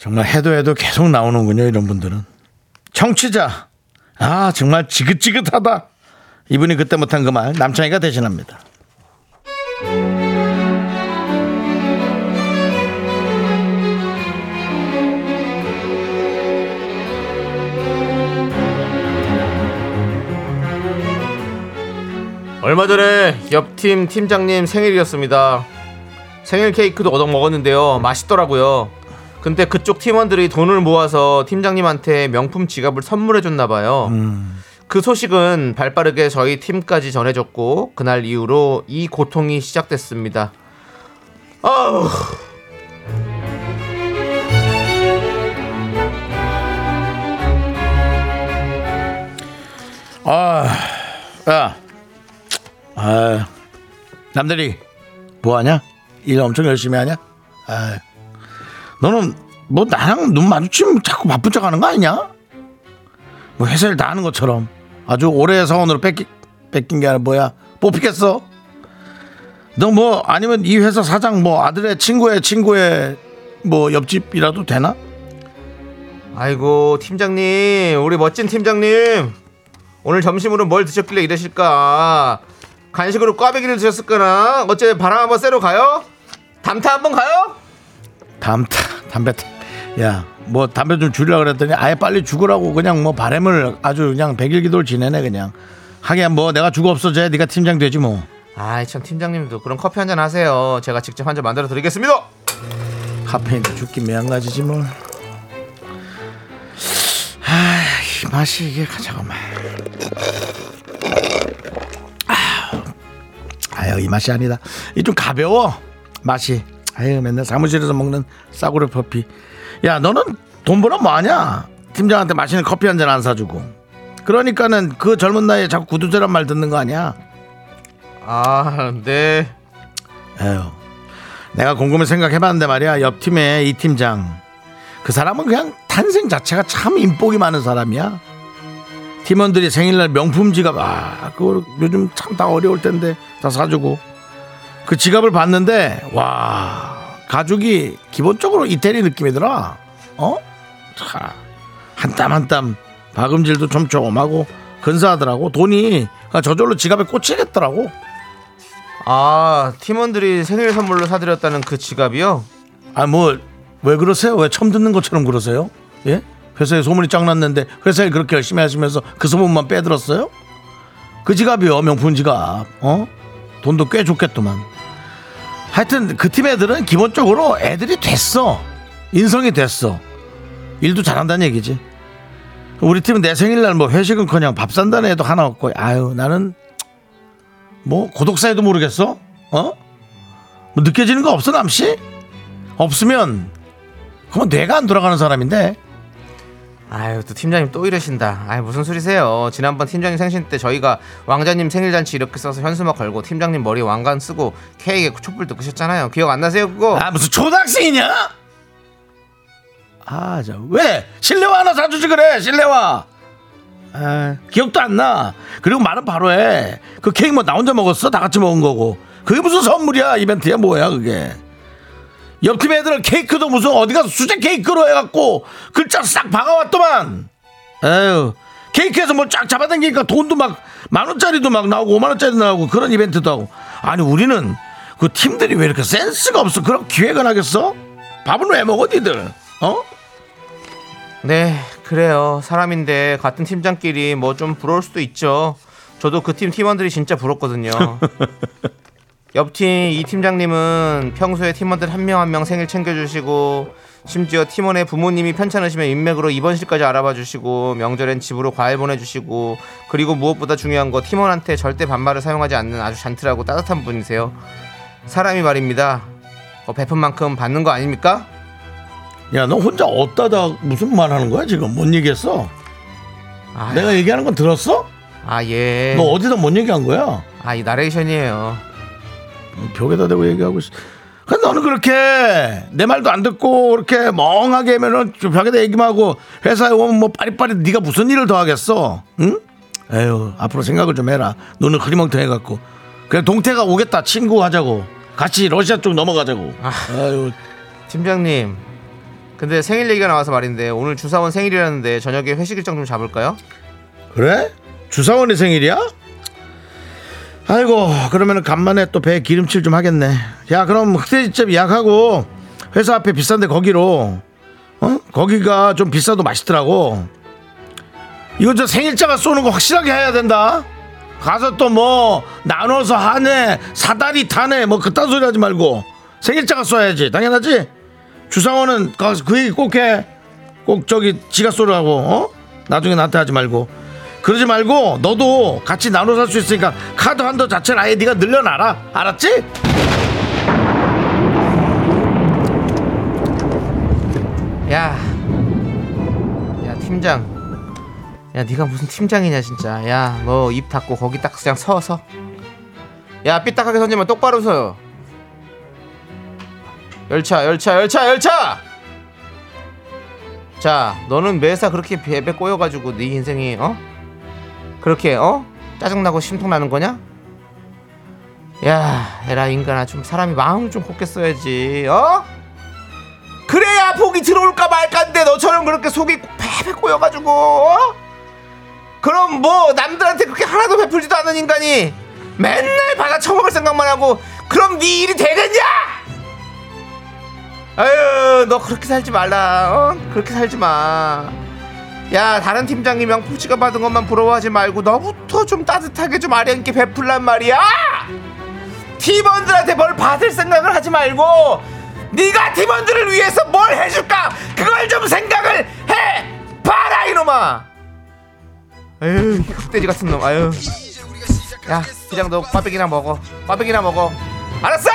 정말 해도 해도 계속 나오는군요, 이런 분들은. 청취자. 아, 정말 지긋지긋하다. 이분이 그때 못한 그 말 남창이가 대신합니다. 얼마 전에 옆팀 팀장님 생일이었습니다. 생일 케이크도 얻어 먹었는데요. 맛있더라고요. 근데 그쪽 팀원들이 돈을 모아서 팀장님한테 명품 지갑을 선물해 줬나 봐요. 그 소식은 발빠르게 저희 팀까지 전해졌고 그날 이후로 이 고통이 시작됐습니다. 아우. 아, 야, 아, 남들이 뭐 하냐? 일 엄청 열심히 하냐? 아, 너는 뭐 나랑 눈 마주치면 자꾸 바쁜 척 하는 거 아니냐? 뭐 회사를 다 하는 것처럼 아주 오래 사원으로 뺏기, 뺏긴 게 아니라 뭐야? 뽑히겠어? 너 뭐 아니면 이 회사 사장 뭐 아들의 친구의 친구의 뭐 옆집이라도 되나? 아이고 팀장님 우리 멋진 팀장님 오늘 점심으로 뭘 드셨길래 이러실까 간식으로 꽈배기를 드셨을까나 어째 바람 한번 쐬러 가요? 담타 한번 가요? 담 담배 야 뭐 담배 좀 줄이라 그랬더니 아예 빨리 죽으라고 그냥 뭐 바램을 아주 그냥 백일기도를 지내네 그냥. 하긴 뭐 내가 죽어 없어져야 네가 팀장 되지 뭐. 아이 참 팀장님도 그럼 커피 한 잔 하세요. 제가 직접 한 잔 만들어 드리겠습니다. 카페인도 죽기 매한가지지 뭘. 아, 이 맛이 이게 잠깐만. 아유 이 맛이 아니다. 이 좀 가벼워 맛이 아유 맨날 사무실에서 먹는 싸구려 커피. 야 너는 돈 벌어 뭐하냐? 팀장한테 맛있는 커피 한 잔 안 사주고. 그러니까는 그 젊은 나이에 자꾸 구두쇠란 말 듣는 거 아니야? 아 네. 에휴, 내가 곰곰이 생각해봤는데 말이야 옆 팀의 이 팀장. 그 사람은 그냥 탄생 자체가 참 인복이 많은 사람이야. 팀원들이 생일날 명품 지갑 아 그거 요즘 참 다 어려울 텐데 다 사주고 그 지갑을 봤는데 와 가죽이 기본적으로 이태리 느낌이더라. 어? 한땀 한 땀 박음질도 좀 조금하고 근사하더라고 돈이 저절로 지갑에 꽂히겠더라고. 아 팀원들이 생일 선물로 사드렸다는 그 지갑이요? 아 뭐 왜 그러세요? 왜 처음 듣는 것처럼 그러세요? 예? 회사에 소문이 짱 났는데 회사에 그렇게 열심히 하시면서 그 소문만 빼들었어요? 그 지갑이요 명품 지갑 어? 돈도 꽤 좋겠더만 하여튼 그 팀 애들은 기본적으로 애들이 됐어. 인성이 됐어. 일도 잘한다는 얘기지. 우리 팀은 내 생일날 뭐 회식은 커녕 밥 산다는 애도 하나 없고 아유 나는 뭐 고독사에도 모르겠어? 어? 뭐 느껴지는 거 없어 남씨? 없으면 그러면 뇌가 안 돌아가는 사람인데 아유 또 팀장님 또 이러신다. 아유 무슨 소리세요? 지난번 팀장님 생신 때 저희가 왕자님 생일 잔치 이렇게 써서 현수막 걸고 팀장님 머리에 왕관 쓰고 케이크에 촛불도 끄셨잖아요. 기억 안 나세요 그거? 아 무슨 초등학생이냐? 아저왜 실내화 하나 사주지 그래 실내화 아 기억도 안 나 그리고 말은 바로 해 그 케이크 뭐 나 혼자 먹었어 다 같이 먹은 거고 그게 무슨 선물이야 이벤트야 뭐야 그게 옆팀 애들은 케이크도 무슨 어디 가서 수제 케이크로 해갖고 글자 싹 박아왔더만 에휴 케이크에서 뭘 쫙 잡아당기니까 돈도 막 만원짜리도 막 나오고 오만원짜리도 나오고 그런 이벤트도 하고 아니 우리는 그 팀들이 왜 이렇게 센스가 없어 그런 기획을 하겠어 밥은 왜 먹어 니들 어? 네 그래요. 사람인데 같은 팀장끼리 뭐 좀 부러울 수도 있죠. 저도 그 팀 팀원들이 진짜 부럽거든요. 옆팀 이 팀장님은 평소에 팀원들 한 명 한 명 생일 챙겨주시고 심지어 팀원의 부모님이 편찮으시면 인맥으로 입원실까지 알아봐 주시고 명절엔 집으로 과일 보내주시고 그리고 무엇보다 중요한 거 팀원한테 절대 반말을 사용하지 않는 아주 잔틀하고 따뜻한 분이세요. 사람이 말입니다. 어, 베푼 만큼 받는 거 아닙니까? 야 너 혼자 어따다 무슨 말 하는 거야 지금 뭔 얘기했어 아, 내가 얘기하는 건 들었어? 아 예. 너 어디다 뭔 얘기한 거야 아 이 나레이션이에요. 벽에다 대고 얘기하고 있어 근데 너는 그렇게 내 말도 안 듣고 그렇게 멍하게 하면은 좀 벽에다 얘기만 하고 회사에 오면 뭐 빠릿빠릿 네가 무슨 일을 더 하겠어 응? 에휴 앞으로 생각을 좀 해라 눈을 흐리멍텅 해 갖고 그냥 동태가 오겠다 친구 하자고 같이 러시아 쪽 넘어가자고 아. 아유 팀장님. 근데 생일 얘기가 나와서 말인데 오늘 주사원 생일이라는데 저녁에 회식 일정 좀 잡을까요? 그래? 주사원의 생일이야? 아이고 그러면은 간만에 또 배에 기름칠 좀 하겠네. 야 그럼 흑돼지집 예약하고 회사 앞에 비싼데 거기로. 어? 거기가 좀 비싸도 맛있더라고. 이거 저 생일자가 쏘는 거 확실하게 해야 된다. 가서 또 뭐 나눠서 하네 사다리 타네 뭐 그딴 소리 하지 말고. 생일자가 써야지. 당연하지? 가서 그 얘기 꼭해꼭 저기 지가 쏘라고 어? 나중에 나한테 하지 말고 그러지 말고 너도 같이 나눠 살 수 있으니까 카드 한도 자체를 아예 네가 늘려놔라 알았지? 야, 야 팀장, 야 네가 무슨 팀장이냐 진짜. 야 너 입 닫고 거기 딱 그냥 서서. 야 삐딱하게 선지만 똑바로 서요. 열차, 열차, 열차, 열차. 자, 너는 매사 그렇게 배배 꼬여가지고 네 인생이 어? 그렇게 어? 짜증나고 심통나는 거냐? 야, 에라 인간아 좀 사람이 마음을 좀 곱게 써야지, 어? 그래야 복이 들어올까 말까인데 너처럼 그렇게 속이 패패 꼬여가지고 어? 그럼 뭐 남들한테 그렇게 하나도 베풀지도 않는 인간이 맨날 받아 처먹을 생각만 하고 그럼 네 일이 되겠냐? 아유 너 그렇게 살지 말라 어? 그렇게 살지 마. 야 다른 팀장이면 포치가 받은 것만 부러워하지 말고 너부터 좀 따뜻하게 좀 아련게 베풀란 말이야. 팀원들한테 뭘 받을 생각을 하지 말고 네가 팀원들을 위해서 뭘 해줄까? 그걸 좀 생각을 해! 봐라 이놈아! 아유 흑돼지 같은 놈 아유. 야너 꽈배기나 먹어. 꽈배기나 먹어. 알았어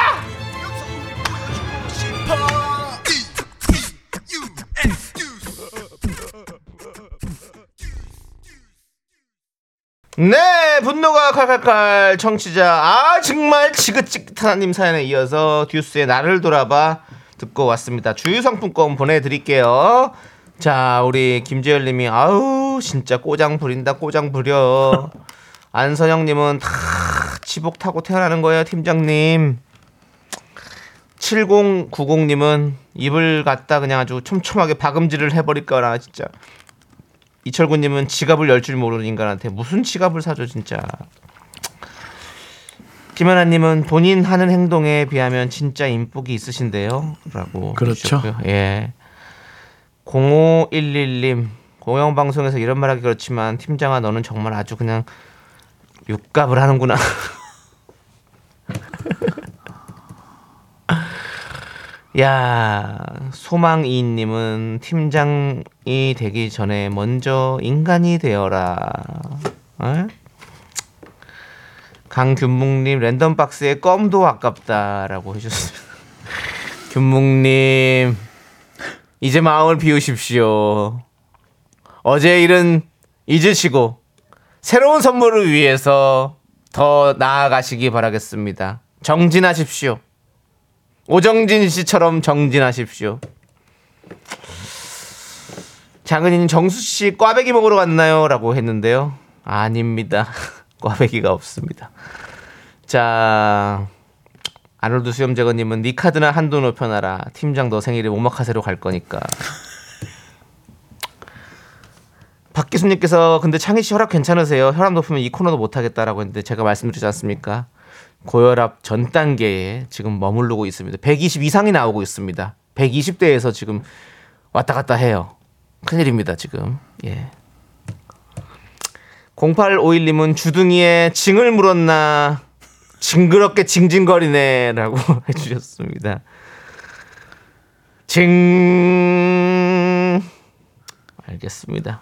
네, 분노가 칼칼칼 청취자 아 정말 지긋지긋하님 사연에 이어서 듀스의 나를 돌아봐 듣고 왔습니다. 주유 상품권 보내드릴게요. 자, 우리 김재열님이 아우 진짜 꼬장 부린다 꼬장 부려. 안선영님은 다 지복 타고 태어나는 거예요, 팀장님. 7090님은 입을 갖다 그냥 아주 촘촘하게 박음질을 해버릴 거라 진짜. 이철구님은 지갑을 열 줄 모르는 인간한테 무슨 지갑을 사줘 진짜. 김연아님은 본인 하는 행동에 비하면 진짜 인복이 있으신데요.라고. 그렇죠. 해주셨고요. 예. 0511님 공영방송에서 이런 말하기 그렇지만 팀장아 너는 정말 아주 그냥 육갑을 하는구나. 야 소망이님은 팀장이 되기 전에 먼저 인간이 되어라. 어? 강균묵님 랜덤 박스에 껌도 아깝다라고 해주셨습니다. 균묵님 이제 마음을 비우십시오. 어제 일은 잊으시고 새로운 선물을 위해서 더 나아가시기 바라겠습니다. 정진하십시오. 오정진 씨처럼 정진하십시오. 장은이님 정수 씨 꽈배기 먹으러 갔나요?라고 했는데요. 아닙니다. 꽈배기가 없습니다. 자 아놀드 수염제거님은 네 카드나 한도 높여놔라. 팀장 너 생일에 오마카세로 갈 거니까. 박기수님께서 근데 창희 씨 혈압 괜찮으세요? 혈압 높으면 이 코너도 못 하겠다라고 했는데 제가 말씀드리지 않습니까? 고혈압 전 단계에 지금 머무르고 있습니다. 120 이상이 나오고 있습니다. 120대에서 지금 왔다 갔다 해요. 큰일입니다, 지금. 예. 0851님은 주둥이에 징을 물었나 징그럽게 징징거리네라고 해주셨습니다. 징 알겠습니다.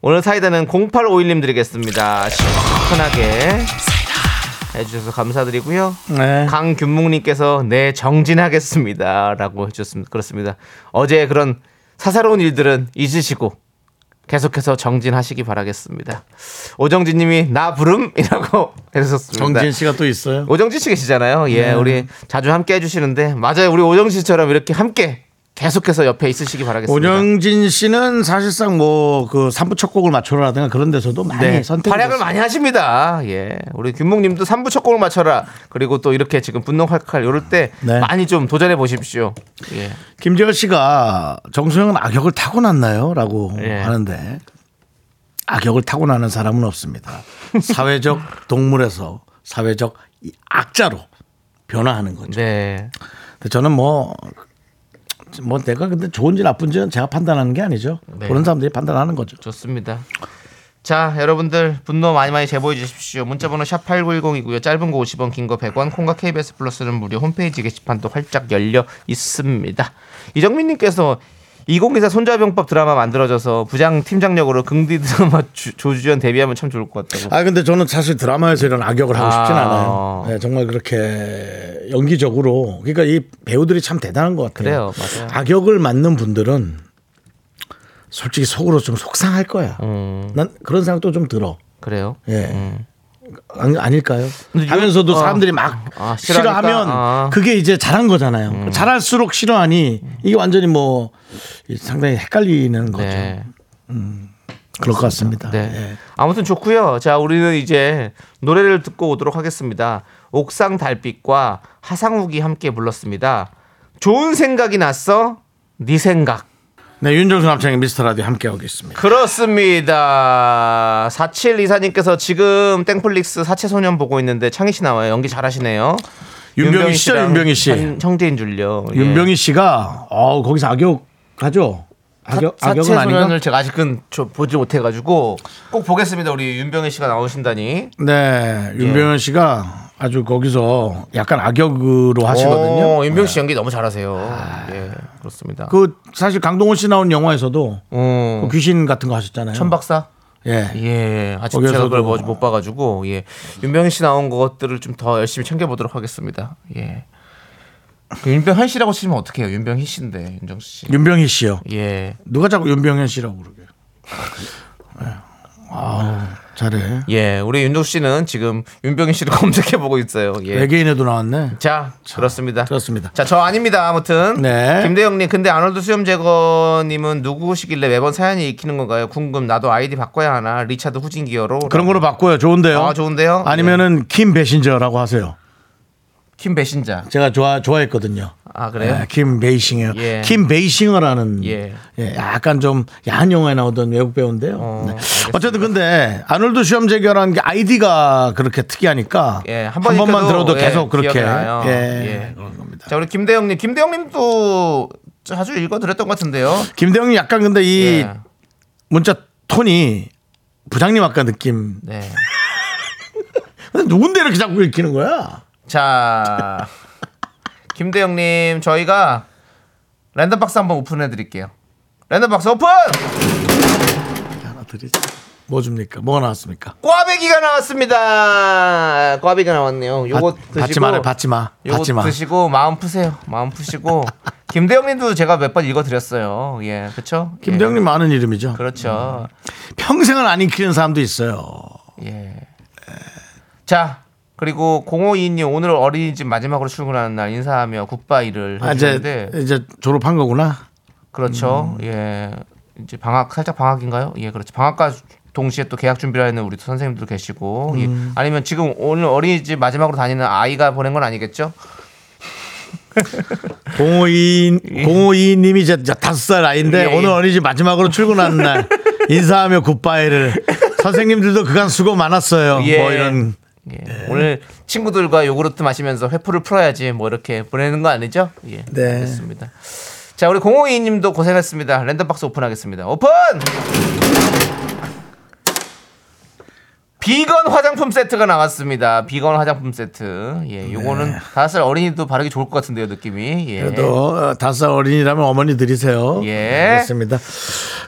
오늘 사이다는 0851님 드리겠습니다. 시원하게 해주셔서 감사드리고요. 네. 강균묵님께서 네 정진하겠습니다라고 해주셨습니다. 그렇습니다. 어제 그런 사사로운 일들은 잊으시고 계속해서 정진하시기 바라겠습니다. 오정진님이 나 부름이라고 해주셨습니다. 정진 씨가 또 있어요. 오정진 씨 계시잖아요. 예, 네. 우리 자주 함께 해주시는데 맞아요. 우리 오정진 씨처럼 이렇게 함께 계속해서 옆에 있으시기 바라겠습니다. 오정진 씨는 사실상 뭐그 3부 첫 곡을 맞춰라든가 그런 데서도 많이 네, 선택 활약을 많이 하십니다. 예, 우리 김목님도 3부 첫 곡을 맞춰라. 그리고 또 이렇게 지금 분노 칼칼 이럴 때 네. 많이 좀 도전해 보십시오. 예, 김재열 씨가 정수영은 악역을 타고났나요? 라고 예. 하는데 악역을 타고나는 사람은 없습니다. 사회적 동물에서 사회적 이 악자로 변화하는 거죠. 네, 저는 뭐, 뭐 내가 근데 좋은지 나쁜지는 제가 판단하는 게 아니죠. 네. 보는 사람들이 판단하는 거죠. 좋습니다. 자, 여러분들 분노 많이 많이 제보해 주십시오. 문자 번호 샵 8910이고요. 짧은 거 50원, 긴 거 100원. 콩과 KBS 플러스는 무료 홈페이지 게시판도 활짝 열려 있습니다. 이정민 님께서 2024 손자병법 드라마 만들어져서 부장 팀장 역으로 긍디 드라마 주- 조주연 데뷔하면 참 좋을 것 같다고. 아 근데 저는 사실 드라마에서 이런 악역을 하고 싶진 아. 않아요. 네, 정말 그렇게 연기적으로 그러니까 이 배우들이 참 대단한 것 같아요. 그래요, 맞아요. 악역을 맡는 분들은 솔직히 속으로 좀 속상할 거야. 음, 난 그런 생각도 좀 들어. 그래요. 예. 아니, 아닐까요? 하면서도 어. 사람들이 막 아? 싫어하면 아. 음. 그게 이제 잘한 거잖아요. 잘할수록 싫어하니 이게 완전히 뭐 상당히 헷갈리는 거죠. 네. 그럴 것 같습니다. 네. 예. 아무튼 좋고요. 자, 우리는 이제 노래를 듣고 오도록 하겠습니다. 옥상 달빛과 하상욱이 함께 불렀습니다. 좋은 생각이 났어. 네 생각. 네, 윤정수 남창의 미스터 라디오 함께하고 있습니다. 그렇습니다. 4724님께서 지금 땡플릭스 사채소년 보고 있는데 창희 씨 나와요. 연기 잘하시네요. 윤병희 씨죠, 윤병희 씨. 현- 형제인 줄요. 예. 윤병희 씨가 어, 거기서 악역 하죠? 악역, 악역은 아닌가? 제가 아직은 저 보지 못해가지고 꼭 보겠습니다. 우리 윤병희 씨가 나오신다니. 네, 윤병희 씨가 아주 거기서 약간 악역으로 하시거든요. 오, 윤병희 씨 연기 너무 잘하세요. 예, 그렇습니다. 그 사실 강동원 씨 나온 영화에서도 어, 그 귀신 같은 거 하셨잖아요. 천박사? 예. 예, 아직 제가 그걸 뭐- 못 봐가지고 예, 윤병희 씨 나온 것들을 좀 더 열심히 챙겨보도록 하겠습니다. 예. 그 윤병현 씨라고 치면 어떡해요? 윤병희 씨인데 윤정수 씨. 윤병희 씨요. 예, 누가 자꾸 윤병현 씨라고 그러게요. 네. 아, 잘해. 예, 우리 윤정수 씨는 지금 윤병희 씨를 검색해 보고 있어요. 예. 외계인에도 나왔네. 자, 그렇습니다. 그렇습니다. 자, 저 아닙니다. 아무튼. 네. 김대영님, 근데 아놀드 수염 제거님은 누구시길래 매번 사연이 읽히는 건가요? 궁금. 나도 아이디 바꿔야 하나? 리차드 후진 기어로. 그런 거로 바꿔요. 좋은데요. 아, 좋은데요? 아니면은 킴 배신저라고 하세요. 김 배신자. 제가 좋아 좋아했거든요. 아, 그래요? 네, 킴 베이싱어. 예. 킴 베이싱어라는 예. 예, 약간 좀 야한 영화에 나오던 외국 배우인데요. 어, 네. 어쨌든 근데 아놀드 시험재결하는 게 아이디가 그렇게 특이하니까 예, 한한 번만 들어도 예, 계속 그렇게. 예, 예. 그런 겁니다. 자, 우리 김대영님. 김대영님도 자주 읽어드렸던 것 같은데요. 김대영이 약간 근데 이 예. 문자 톤이 부장님 아까 느낌. 네. 근데 누군데 이렇게 자꾸 읽히는 거야? 자, 김대영님, 저희가 랜덤 박스 한번 오픈해 드릴게요. 랜덤 박스 오픈! 하나 드리죠. 뭐 줍니까? 뭐가 나왔습니까? 꽈배기가 나왔습니다. 꽈배기가 나왔네요. 요거 받- 드시고 받지 마라, 받지 마, 요거 받지 마. 드시고 마음 푸세요. 마음 푸시고 김대영님도 제가 몇 번 읽어드렸어요. 예, 그렇죠. 김대영님 많은 이름이죠. 예, 그렇죠. 평생을 안 읽히는 사람도 있어요. 예. 자 그리고 0522님 오늘 어린이집 마지막으로 출근하는 날 인사하며 굿바이를 아, 이제 이제 졸업한 거구나. 그렇죠. 음. 예. 이제 방학 살짝 방학인가요? 예, 그렇죠. 방학과 동시에 또 계약 준비를 하는 우리 또 선생님들 계시고 예. 음. 아니면 지금 오늘 어린이집 마지막으로 다니는 아이가 보낸 건 아니겠죠? 052, 052님이 이제 다섯 살 아이인데 예, 예. 오늘 어린이집 마지막으로 출근하는 날 인사하며 굿바이를 선생님들도 그간 수고 많았어요. 예. 뭐 이런 예. 오늘 친구들과 요구르트 마시면서 회포를 풀어야지 뭐 이렇게 보내는 거 아니죠? 예. 네. 알겠습니다. 자, 우리 052님도 고생했습니다. 랜덤박스 오픈하겠습니다. 오픈! 비건 화장품 세트가 나왔습니다. 비건 화장품 세트. 예, 요거는 다섯 살 어린이도 바르기 좋을 것 같은데요, 느낌이. 예. 그래도 어, 다섯 살 어린이라면 어머니 드리세요. 예. 그렇습니다.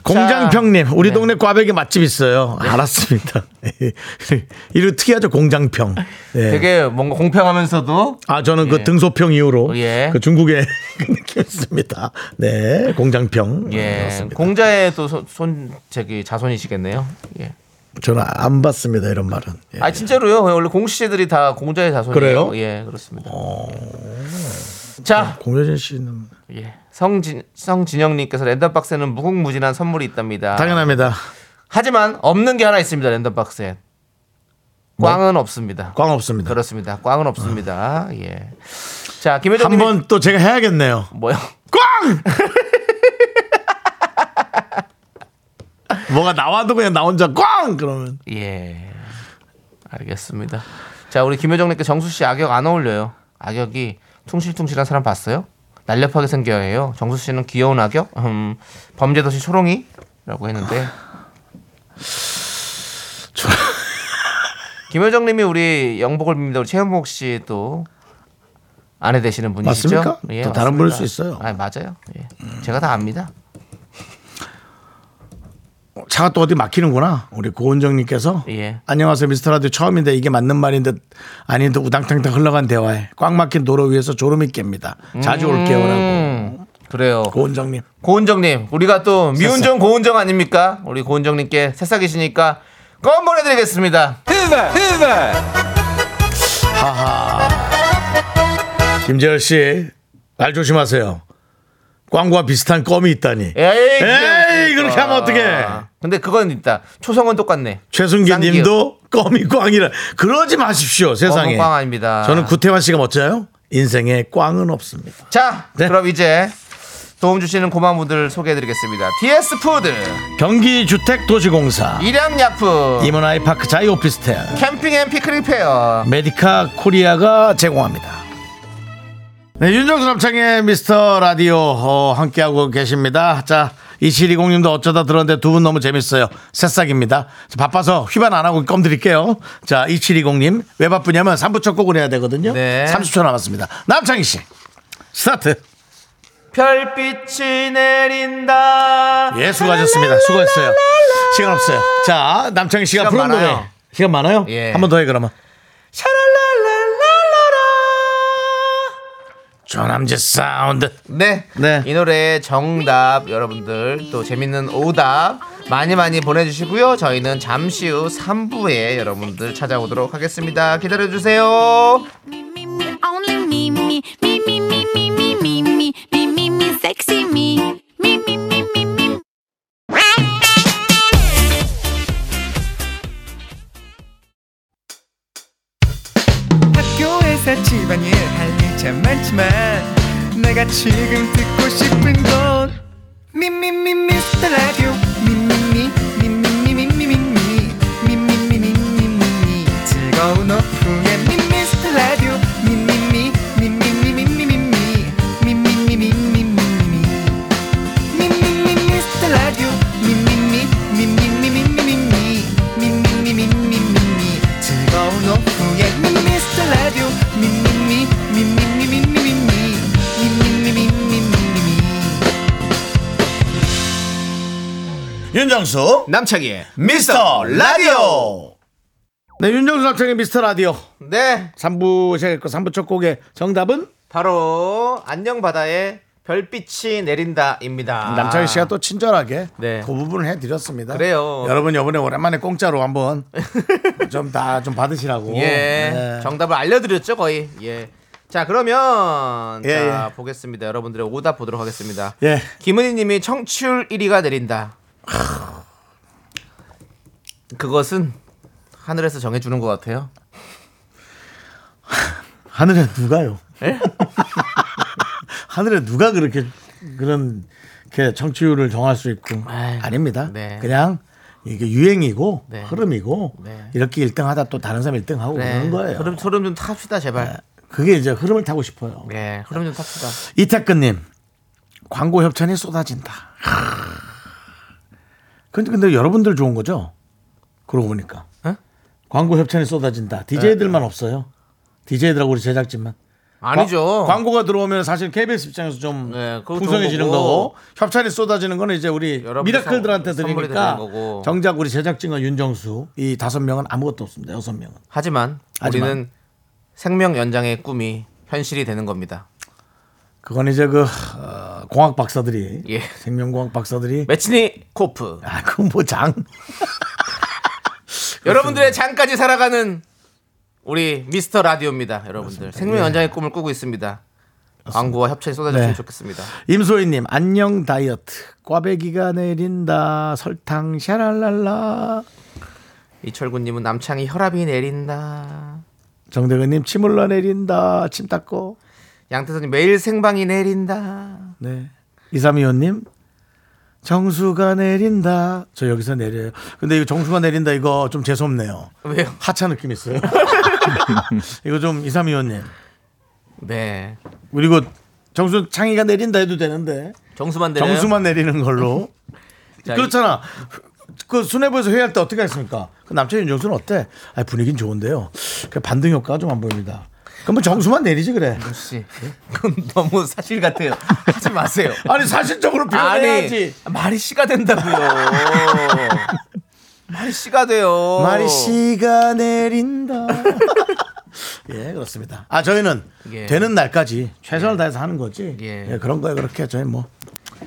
공장평님, 우리 동네 꽈배기 맛집 있어요. 네. 알았습니다. 이름 특이하죠, 공장평. 예. 되게 뭔가 공평하면서도 아, 저는 예. 그 등소평 이후로 예. 그 중국의 그 느낌이었습니다. 네, 공장평. 예, 그렇습니다. 공자의 또 손 저기 자손이시겠네요. 예. 저는 안 받습니다, 이런 말은. 예. 아 진짜로요. 원래 공시제들이 다 공자의 자손이에요. 그래요? 예, 그렇습니다. 자, 공효진 씨는 예. 성진 성진영님께서 랜덤박스에는 무궁무진한 선물이 있답니다. 당연합니다. 하지만 없는 게 하나 있습니다. 랜덤박스에 꽝은 없습니다. 꽝 없습니다. 그렇습니다. 꽝은 없습니다. 예. 자, 김혜정님 한번 또 제가 해야겠네요. 뭐요? 꽝! 뭐가 나와도 그냥 나 혼자 꽝! 그러면. 예. 알겠습니다. 자, 우리 김효정님께 정수 씨 악역 안 어울려요. 악역이 퉁실퉁실한 사람 봤어요? 날렵하게 생겨야 해요. 정수 씨는 귀여운 악역? 음, 범죄도시 초롱이라고 했는데 김효정님이 우리 영복을 빕니다. 우리 최현복 씨도 아내 되시는 분이시죠? 맞습니까? 또 다른 분일 수 있어요. 아 맞아요. 예. 제가 다 압니다. 차가 또 어디 막히는구나. 우리 고은정님께서 예. 안녕하세요 미스터 라디오 처음인데 이게 맞는 말인 듯 아닌 듯 우당탕탕 흘러간 대화에 꽉 막힌 도로 위에서 졸음이 깹니다. 자주 올게요라고 음, 그래요. 고은정님. 고은정님, 우리가 또 미운정 고은정 아닙니까? 우리 고은정님께 새싹이시니까 껌 보내드리겠습니다. 김재열 씨, 말 조심하세요. 꽝과 비슷한 껌이 있다니. 에이, 에이, 그렇게 하면 어떡해. 근데 그건 있다. 초성은 똑같네. 쌍기요. 님도 껌이 꽝이라. 그러지 마십시오, 세상에. 꽝 아닙니다. 저는 구태환 씨가 멋져요. 인생에 꽝은 없습니다. 자, 네. 그럼 이제 도움 주시는 고마운 분들 소개해드리겠습니다. DS 푸드, 경기주택도시공사, 일양약품, 이문아이파크 자이오피스텔, 캠핑 앤 피크닉 페어. 메디카 코리아가 제공합니다. 네, 윤정수 남창희의 미스터 라디오 어, 함께하고 계십니다. 자, 2720님도 어쩌다 들었는데 두 분 너무 재밌어요. 새싹입니다. 바빠서 휘반 안 하고 껌 드릴게요. 자, 2720님 왜 바쁘냐면 3부 첫 곡을 해야 되거든요. 네. 30초 남았습니다. 남창희 씨 스타트. 별빛이 내린다. 예, 수고하셨습니다. 수고했어요. 시간 없어요. 자, 남창희 씨가 시간 부른 많아요. 노래. 시간 많아요? 예. 한 번 더 해 그러면. 조남지대 사운드. 네. 네. 이 노래 정답 여러분들 또 재밌는 오답 많이 많이 보내주시고요. 저희는 잠시 후 3부에 여러분들 찾아오도록 하겠습니다. 기다려주세요. 남창희의 미스터 라디오. 네, 윤정수 남창의 미스터 라디오. 네. 3부 시작했고 3부 첫 곡의 정답은 바로 안녕 바다에 별빛이 내린다입니다. 남창희 씨가 또 친절하게 네. 그 부분을 해드렸습니다. 그래요. 여러분 이번에 오랜만에 공짜로 한번 좀다좀 받으시라고. 예. 네. 정답을 알려드렸죠 거의. 예. 자 그러면 예, 자 예. 보겠습니다. 여러분들의 오답 보도록 하겠습니다. 예. 김은희님이 청취율 1위가 내린다. 그것은 하늘에서 정해주는 것 같아요. 하늘에 누가요? 예? 하늘에 누가 그렇게 그런 게 청취율을 정할 수 있고 아이, 아닙니다. 네. 그냥 이게 유행이고 네. 흐름이고 네. 이렇게 1등하다 또 다른 사람 1등하고 그러는 거예요. 흐름 흐름 좀 탑시다 제발. 그게 이제 흐름을 타고 싶어요. 네, 흐름 좀 탑시다. 이태근님 광고 협찬이 쏟아진다. 근데 근데 여러분들 좋은 거죠? 그러고 보니까 에? 광고 협찬이 쏟아진다. DJ들만 없어요. DJ들하고 우리 제작진만. 아니죠. 광, 고가 들어오면 사실 KBS 입장에서 좀 네, 풍성해지는 거고. 거고. 협찬이 쏟아지는 거는 이제 우리 미라클들한테 드리니까. 정작 우리 제작진과 윤정수 이 다섯 명은 아무것도 없습니다. 여섯 명은. 하지만, 하지만. 우리는 생명 연장의 꿈이 현실이 되는 겁니다. 그건 이제 그 어, 공학 박사들이 예. 생명공학 박사들이 매치니 코프. 아 그건 뭐 장. 여러분들의 장까지 살아가는 우리 미스터 라디오입니다. 여러분들 생명 연장의 꿈을 꾸고 있습니다. 광고와 협찬이 쏟아졌으면 네. 좋겠습니다. 임소희님 안녕 다이어트 꽈배기가 내린다 설탕 샤랄랄라 이철구님은 남창이 혈압이 내린다. 정대근님 침 흘러 내린다 침 닦고 양태선님 매일 생방이 내린다. 네 이삼이호님 정수가 내린다 저 여기서 내려요 근데 이거 정수가 내린다 이거 좀 재수없네요 왜요? 하차 느낌 있어요 이거 좀 이삼이호님 네. 그리고 정수 창이가 내린다 해도 되는데 정수만 내려요. 정수만 내리는 걸로 자, 그렇잖아 그 수뇌부에서 회의할 때 어떻게 했습니까? 그 남자 윤정수는 어때? 아 분위기는 좋은데요. 그 반등 효과가 좀 안 보입니다. 그럼 뭐 정수만 내리지 그래. 씨, 그건 너무 사실 같아요. 하지 마세요. 아니 사실적으로 표현해야지. 말이 씨가 된다고요. 말이 씨가 돼요. 말이 씨가 내린다. 예, 그렇습니다. 아, 저희는 예. 되는 날까지 최선을 다해서 하는 거지. 예. 예. 그런 거에 그렇게 저희 뭐,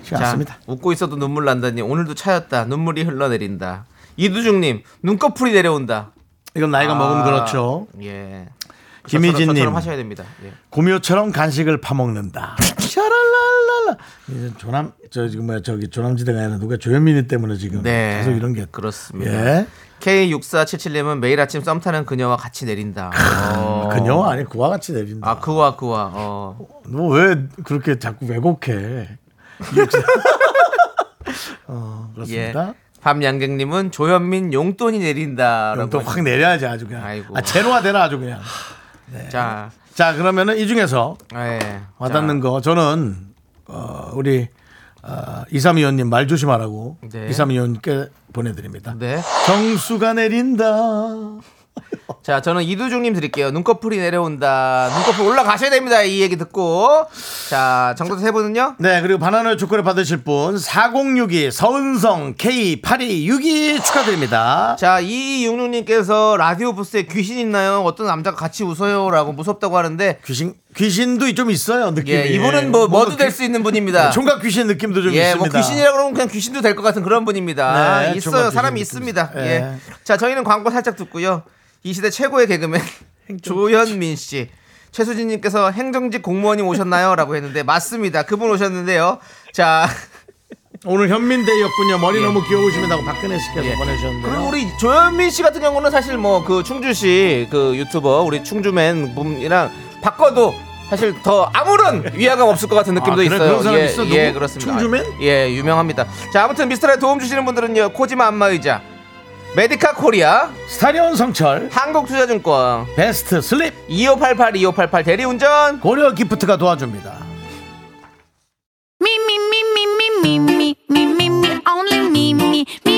씁니다. 웃고 있어도 눈물 난다니 오늘도 차였다. 눈물이 흘러내린다. 이두중님 눈꺼풀이 내려온다. 이건 나이가 먹으면 그렇죠. 예. 김희진님. 하셔야 됩니다. 예. 구미호처럼 간식을 파먹는다. 샤랄랄랄라. 이제 조남, 저 지금 뭐야, 저기 조남지대가 아니라 누가 조현민이 때문에 지금 네. 계속 이런 게. 그렇습니다. 예. K6477님은 매일 아침 썸 타는 그녀와 같이 내린다. 어. 그녀 아니 그와 같이 내린다. 아 그와 그와. 어. 너 왜 그렇게 자꾸 왜곡해? 어, 그렇습니다. 예. 밤양갱님은 조현민 용돈이 내린다라고. 또확 내려야지 아주 그냥. 아이고. 아, 제로화 되나 아주 그냥. 자, 자, 그러면은 이 중에서 예. 와닿는 거 저는 어, 우리 어, 이삼위원님 말 조심하라고 네. 이삼위원님께 보내드립니다. 네. 정수가 내린다. 자, 저는 이두중님 드릴게요. 눈꺼풀이 내려온다. 눈꺼풀 올라가셔야 됩니다. 이 얘기 듣고. 자, 정도 세 분은요? 네, 그리고 바나나 초콜릿 받으실 분 4062 서은성 K8262 축하드립니다. 자, 이육육님께서 라디오 부스에 귀신 있나요? 어떤 남자가 같이 웃어요 라고 무섭다고 하는데, 귀신 귀신도 좀 있어요 느낌이. 예, 이분은 뭐 뭐도 될 귀- 수 있는 분입니다. 총각 귀신 느낌도 좀 예, 있습니다. 뭐 귀신이라 그러면 그냥 귀신도 될 것 같은 그런 분입니다. 네, 있어요. 사람이 있습니다. 예. 예. 자, 저희는 광고 살짝 듣고요. 이 시대 최고의 개그맨 조현민 씨. 최수진님께서 행정직 공무원이 오셨나요? 라고 했는데 맞습니다. 그분 오셨는데요. 자, 오늘 현민대였군요. 머리 너무 귀여우시다고 박근혜 씨께서 예. 보내주셨는데요. 그리고 우리 조현민 씨 같은 경우는 사실 뭐 그 충주시 그 유튜버 우리 충주맨 분이랑 바꿔도 사실 더 아무런 위화감 없을 것 같은 느낌도 아, 그래? 있어요. 그런 사람 예, 있어? 예? 그렇습니다. 충주맨? 예, 유명합니다. 자, 아무튼 미스터에 도움 주시는 분들은요. 코지마 안마의자, 메디카 코리아, 스타리온 성철, 한국투자증권, 베스트 슬립, 2588 2588 대리운전. 고려 기프트가 도와줍니다. Me, only me.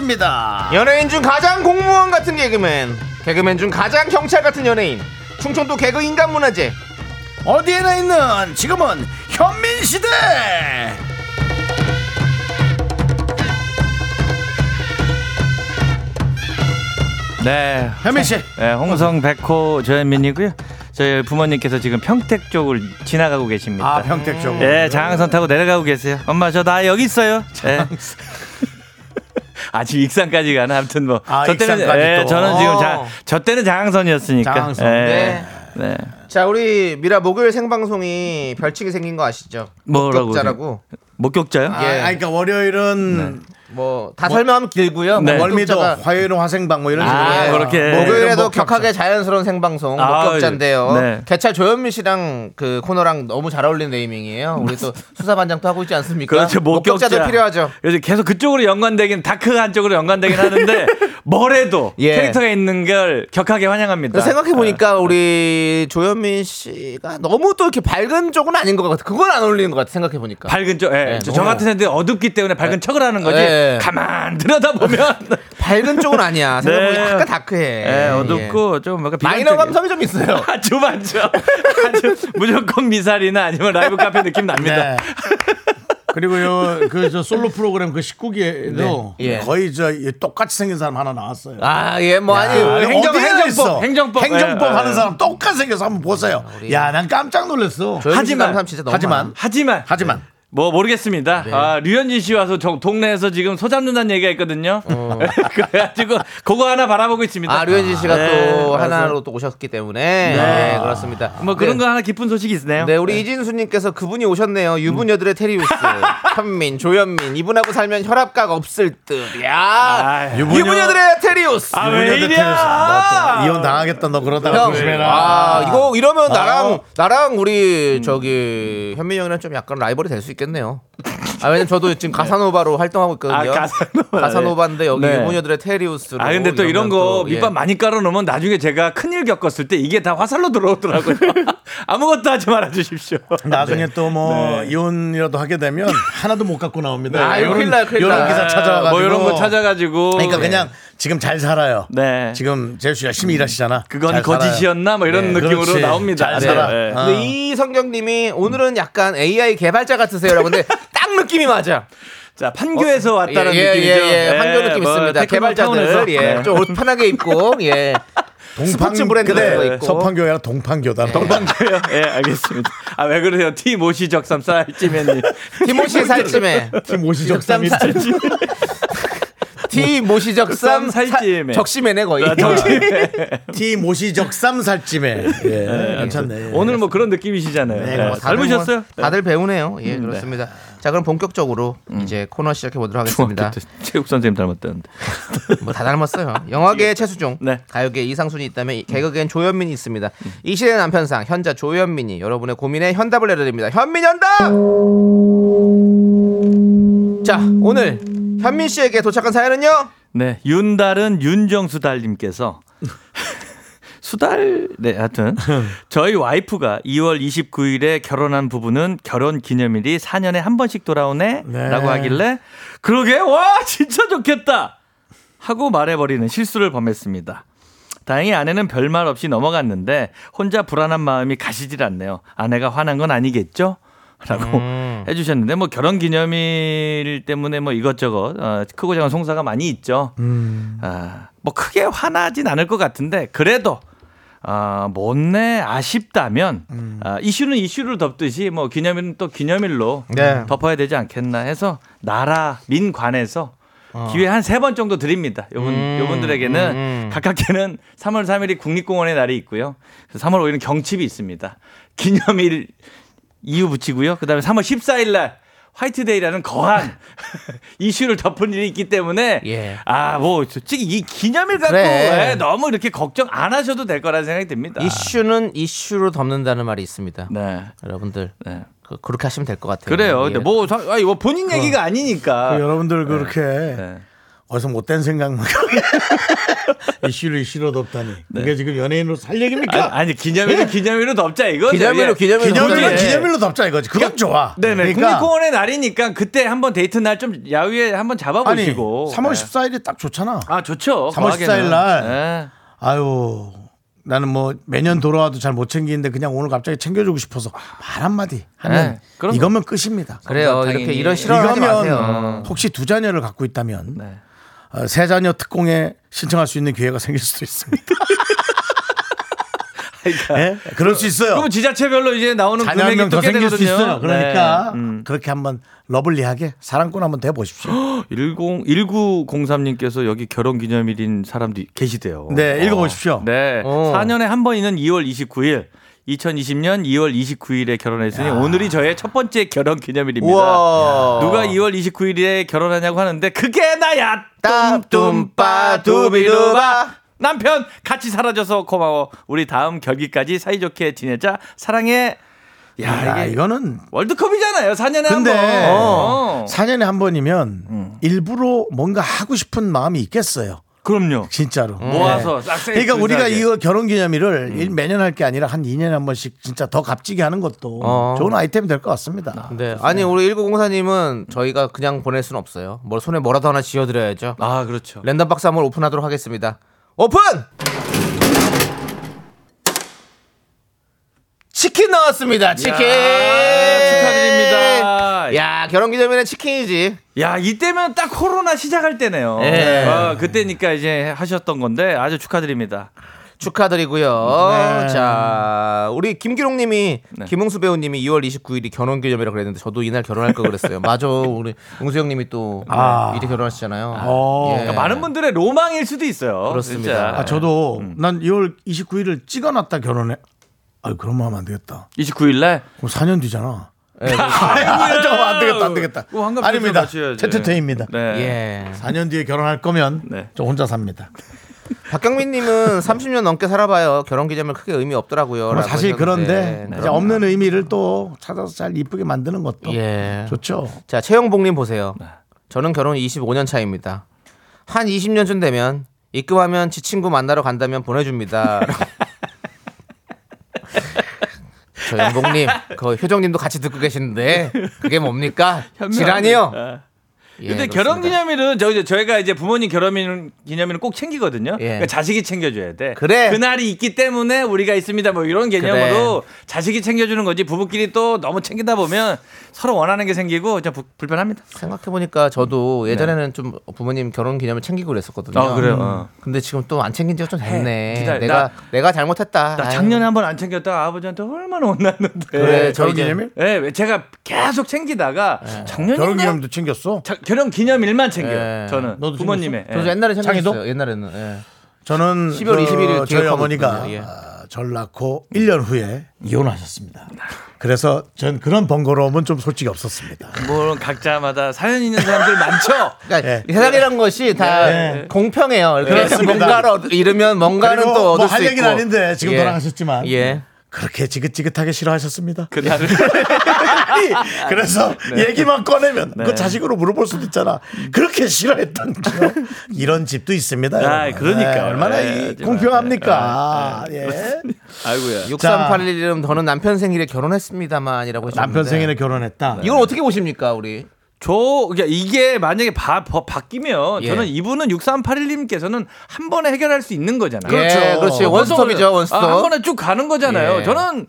떴습니다. 연예인 중 가장 공무원 같은 개그맨 개그맨 중 가장 경찰 같은 연예인 충청도 개그 인간 문화재 어디에나 있는 지금은 현민 시대. 네. 현민 씨. 네, 홍성 백호 조현민이고요. 저희 부모님께서 지금 평택 쪽을 지나가고 계십니다. 아 평택 쪽. 네, 장항선 타고 내려가고 계세요. 엄마 저 나 여기 있어요. 네. 아직 익산까지 가는 아무튼 뭐. 아, 저 때는 익산까지 예, 또. 저는 지금 자, 어. 저 때는 장항선이었으니까. 장항선. 예. 네. 네. 자 우리 미라 목요일 생방송이 별칭이 생긴 거 아시죠? 뭐라고? 목격자라고 목격자요? 아, 예. 아니, 그러니까 월요일은 뭐다 설명하면 길고요 네. 뭐 월미도 목격자가 화요일은 화생방 뭐 이런 식으로. 아, 해요. 그렇게. 목요일에도 목격자. 격하게 자연스러운 생방송 아, 목격자인데요. 네. 개찰 조현민 씨랑 그 코너랑 너무 잘 어울리는 네이밍이에요. 우리 또 수사반장도 하고 있지 않습니까? 그렇죠. 목격자. 목격자 도 필요하죠. 요즘 계속 그쪽으로 연관되긴 dark 한쪽으로 연관되긴 하는데 뭐래도 예. 캐릭터가 있는 걸 격하게 환영합니다. 생각해 보니까 우리 조현민 씨가 너무 또 이렇게 밝은 쪽은 아닌 것 같아. 그건 안 어울리는 것 같아. 생각해 보니까. 밝은 쪽, 예. 네, 저, 같은 애들 어둡기 때문에 밝은 척을 하는 거지. 네. 가만 들여다 보면 밝은 쪽은 아니야. 생각해 보니까 네. 약간 dark해. 예, 어둡고 좀 약간 마이너. 감성이 좀 있어요. 아주 많죠. 아주 무조건 미사리나 아니면 라이브 카페 느낌 납니다. 네. 그리고요 그 저 솔로 프로그램 그 19기에도 네. 예. 거의 저 똑같이 생긴 사람 하나 나왔어요. 아, 예, 뭐 아니. 아, 행정- 행정법? 행정법. 행정법 예, 하는 예. 사람 똑같이 생겨서 한번 보세요. 우리- 야, 난 깜짝 놀랐어. 하지만- 하지만. 하지만 하지만 뭐 모르겠습니다. 네. 아, 류현진 씨 와서 저 동네에서 지금 소 잡는다는 얘기가 있거든요. 그래가지고 그거 하나 바라보고 있습니다. 아, 류현진 씨가 네, 또 그래서 하나로 또 오셨기 때문에. 네, 그렇습니다. 뭐 그런 네. 거 하나 깊은 소식이 있네요. 네, 우리 이진수님께서 그분이 오셨네요. 유부녀들의 테리우스. 현민, 조현민. 이분하고 살면 혈압각 없을 듯. 야 아, 유부녀- 유부녀들의 테리우스. 아, 왜 유부녀들? 테니스. 너또 이혼 당하겠다 너 그러다가 형, 조심해라. 아, 이거 이러면 나랑 아. 나랑 우리 저기 현민 형이랑 좀 약간 라이벌이 될 수 있 겠네요. 아, 왜냐면 저도 지금 가사노바로 활동하고 있거든요. 아, 가사노바. 가사노바인데 여기 네. 유부녀들의 테리우스로. 아 근데 또 이런 거 예. 밑밥 많이 깔아 놓으면 나중에 제가 큰일 겪었을 때 이게 다 화살로 들어오더라고요. 아무것도 하지 말아 주십시오. 나중에 또뭐 이혼이라도 하게 되면 하나도 못 갖고 나옵니다. 아, 이거 큰일 나요, 큰일 이런 나요. 기사 찾아와가지고 뭐 이런 거 찾아가지고. 그러니까 그냥 지금 잘 살아요. 네. 지금 제수 열심히 일하시잖아. 그건 잘 살아요. 거짓이었나 뭐 이런 네, 느낌으로 그렇지. 나옵니다. 잘 네, 살아. 네. 어. 근데 이성경님이 오늘은 약간 AI 개발자 같으세요라고 근데 딱 느낌이 맞아. 자 판교에서 왔다는 예, 느낌이죠. 예, 예. 환경 느낌 뭐 있습니다. 개발자들 예. 네. 좀옷 편하게 입고 예. 스포츠 브랜드. 서판교가 아니라 동판교다. 동방교요? 예, 알겠습니다. 아, 왜 그러세요? 티 모시 적삼 쌀찌맨님. 티모시 살찜에 팀 오시적삼이 티 모시적삼 살찜에. 적심에네 거의. 아, 팀 오시적삼 살찜에. 예, 괜찮네. 오늘 뭐 그런 느낌이시잖아요. 네, 네, 뭐 다들 닮으셨어요? 뭐 다들 배우네요. 예, 그렇습니다. 자, 그럼 본격적으로 이제 코너 시작해 보도록 하겠습니다. 체육 선생님 닮았다는데. 뭐 다 닮았어요. 영화계의 최수종, 네. 가요계 이상순이 있다면 이 개그계엔 조현민이 있습니다. 이 시대 남편상 현자 조현민이 여러분의 고민에 현답을 내려드립니다. 현민 현답. 자, 오늘 현민 씨에게 도착한 사연은요. 네, 윤달은 윤정수 달님께서 수달 네 하여튼 저희 와이프가 2월 29일에 결혼한 부부는 결혼 기념일이 4년에 한 번씩 돌아오네라고 네. 하길래 그러게 와 진짜 좋겠다 하고 말해버리는 실수를 범했습니다. 다행히 아내는 별말 없이 넘어갔는데 혼자 불안한 마음이 가시질 않네요. 아내가 화난 건 아니겠죠? 라고 음. 해주셨는데 뭐 결혼 기념일 때문에 뭐 이것저것 어, 크고 작은 송사가 많이 있죠. 음. 아, 뭐 크게 화나진 않을 것 같은데 그래도 아, 못내 아쉽다면 음. 아, 이슈는 이슈를 덮듯이 뭐 기념일은 또 기념일로 네. 덮어야 되지 않겠나 해서 나라 민관에서 어. 기회 한 세 번 정도 드립니다. 요분 음, 요분들에게는 음, 음. 가깝게는 3월 3일이 국립공원의 날이 있고요. 그래서 3월 5일은 경칩이 있습니다. 기념일 이유 붙이고요. 그다음에 3월 14일 날 화이트데이라는 거한 이슈를 덮은 일이 있기 때문에 예. 아뭐 솔직히 이 기념일 갖고 그래. 예, 너무 이렇게 걱정 안 하셔도 될 거라는 생각이 듭니다. 이슈는 이슈로 덮는다는 말이 있습니다. 네. 여러분들 네. 그, 그렇게 하시면 될 것 같아요. 그래요. 예. 근데 뭐 사- 아니, 뭐 본인 얘기가 아니니까. 그 여러분들 그렇게 네. 어디서 못된 생각만 이슈를 이슈로 덮다니. 그게 지금 연예인으로 살 얘기입니까? 네. 아니, 아니 기념일은 기념일로 덮자 이거. 기념일로 기념일로 기념일은 덮자. 기념일로 덮자 이거지. 그건 좋아. 네네. 그러니까 국립공원의 날이니까 그때 한번 데이트 날 좀 야유에 한번 아니 잡아보시고. 3월 네. 14일이 딱 좋잖아. 아 좋죠. 3월 14일 날. 네. 아유 나는 뭐 매년 돌아와도 잘 못 챙기는데 그냥 오늘 갑자기 챙겨주고 싶어서 말 한마디 하면 네, 그럼 이거면 끝입니다. 그래요. 이렇게 이런 마세요. 혹시 두 자녀를 갖고 있다면 네. 어, 세 자녀 특공에 신청할 수 있는 기회가 생길 수도 있습니다. 예? 그럴 수 있어요. 그러면 지자체별로 이제 나오는 금액이 또꽤 생길 수. 있어요. 그러니까 네. 음. 그렇게 한번 lovely하게 사랑꾼 한번 돼 보십시오. 10 1903님께서 여기 결혼 기념일인 사람도 계시대요. 네, 읽어 보십시오. 네. 어. 4년에 한 번 있는 2월 29일. 2020년 2월 29일에 결혼했으니 오늘이 저의 첫 번째 결혼 기념일입니다. 우와. 누가 2월 29일에 결혼하냐고 하는데 그게 나야. 땀tum빠 두비두바. 남편 같이 사라져서 고마워. 우리 다음 결기까지 사이좋게 지내자. 사랑해. 야, 야, 이게 이거는 월드컵이잖아요. 4년에 한 번. 어. 4년에 한 번이면 일부러 뭔가 하고 싶은 마음이 있겠어요. 그럼요. 진짜로. 모아서 네. 싹싹 그러니까 우리가. 이거 결혼 기념일을 일- 매년 할 게 아니라 한 2년에 한 번씩 진짜 더 값지게 하는 것도 어. 좋은 아이템이 될 것 같습니다. 네. 아니 우리 1904님은 저희가 그냥 보낼 수는 없어요. 뭐 손에 뭐라도 하나 쥐어드려야죠. 아, 그렇죠. 랜덤 박스 한번 오픈하도록 하겠습니다. 오픈! 치킨 나왔습니다. 치킨. 축하드립니다. 야 결혼 기념일엔 치킨이지. 야 이때면 딱 코로나 시작할 때네요. 예. 어, 그때니까 이제 하셨던 건데 아주 축하드립니다. 축하드리고요. 자, 우리 김기롱님이 네. 김웅수 배우님이 2월 29일이 결혼 기념이라 그랬는데 저도 이날 결혼할 걸 그랬어요. 맞아, 우리 웅수 형님이 또 아. 이때 결혼하시잖아요. 어. 예. 그러니까 많은 분들의 로망일 수도 있어요. 그렇습니다. 아, 저도 난 2월 29일을 찍어놨다 결혼해. 아, 그러면 하면 안 되겠다. 29일 날 그럼 4년 뒤잖아. 예, 아이고, 저안 되겠다, 안 되겠다. 환갑 아닙니다. 맞춰야지. 테트테입니다. 네. 예. 4년 뒤에 결혼할 거면 네. 저 혼자 삽니다. 박경민님은 30년 넘게 살아봐요. 결혼 기념일 크게 의미 없더라고요. 뭐 사실 하셨는데. 그런데 네. 이제 없는 의미를 또 찾아서 잘 이쁘게 만드는 것도 예. 좋죠. 자, 최영복님 보세요. 저는 결혼 25년 차입니다. 한 20년쯤 되면 입금하면 지 친구 만나러 간다면 보내줍니다. 저 영복님, 그 효정님도 같이 듣고 계시는데 그게 뭡니까? 질환이요. 예, 근데. 결혼 기념일은 저 이제 저희가 이제 부모님 결혼 기념일은 꼭 챙기거든요. 예. 그러니까 자식이 챙겨줘야 돼. 그래. 그날이 있기 때문에 우리가 있습니다. 뭐 이런 개념으로 자식이 챙겨주는 거지 부부끼리 또 너무 챙기다 보면 서로 원하는 게 생기고 좀 부- 불편합니다. 생각해 보니까 저도 예전에는 좀 부모님 결혼 기념일 챙기고 그랬었거든요. 아, 그래요? 어. 근데 지금 또 안 챙긴 지가 좀 됐네. 기다려. 내가 나- 내가 잘못했다. 나. 작년에 한 번 안 챙겼다가 아버지한테 얼마나 혼났는데. 그래, 저 결혼 기념일? 예, 왜 제가 계속 챙기다가 작년에 결혼 기념도 챙겼어. 결혼 기념일만 챙겨요. 예. 저는 너도 부모님의. 저도 예. 옛날에 창희도? 챙겼어요. 옛날에는. 예. 저는 12월 21일 그 저희 어머니가. 예. 아, 절 낳고 1년 후에 이혼하셨습니다. 그래서 전 그런 번거로움은 좀 솔직히 없었습니다. 물론 각자마다 사연 있는 사람들 많죠. 그러니까 예. 이 세상이란 것이 다 네. 공평해요. 이렇게 그렇습니다. 뭔가를 얻- 잃으면 뭔가는 그리고 또 얻을 뭐 수 할 있고. 얘기는 아닌데 지금 예. 돌아가셨지만 예. 그렇게 지긋지긋하게 싫어하셨습니다. 그날을 아니, 그래서 얘기만 꺼내면 네. 그 자식으로 물어볼 수도 있잖아. 그렇게 싫어했던. 이런 집도 있습니다. 아, 여러분. 그러니까요. 네, 얼마나 네, 이 공평합니까? 네, 예. 아이고야. 6381님 저는 남편 생일에 결혼했습니다만이라고 해주셨는데 남편 생일에 결혼했다. 이건 어떻게 보십니까 우리? 저 그러니까 이게 만약에 바, 바, 바뀌면 예. 저는 이분은 6381님께서는 한 번에 해결할 수 있는 거잖아요. 그렇죠. 예, 그렇지 원스톱이죠 원스톱. 아, 한 번에 쭉 가는 거잖아요. 예. 저는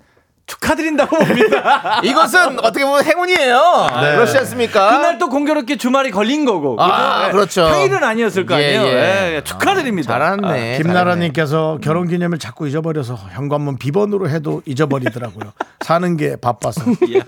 축하드린다고 봅니다. 이것은 어떻게 보면 행운이에요. 네. 그렇지 않습니까? 그날 또 공교롭게 주말이 걸린 거고. 아, 그죠? 그렇죠. 평일은 아니었을 거 예, 아니에요. 예. 예, 축하드립니다. 잘하네. 아, 잘하네. 김나라님께서 결혼 기념일 자꾸 잊어버려서 현관문 비번으로 해도 잊어버리더라고요. 사는 게 바빠서. 이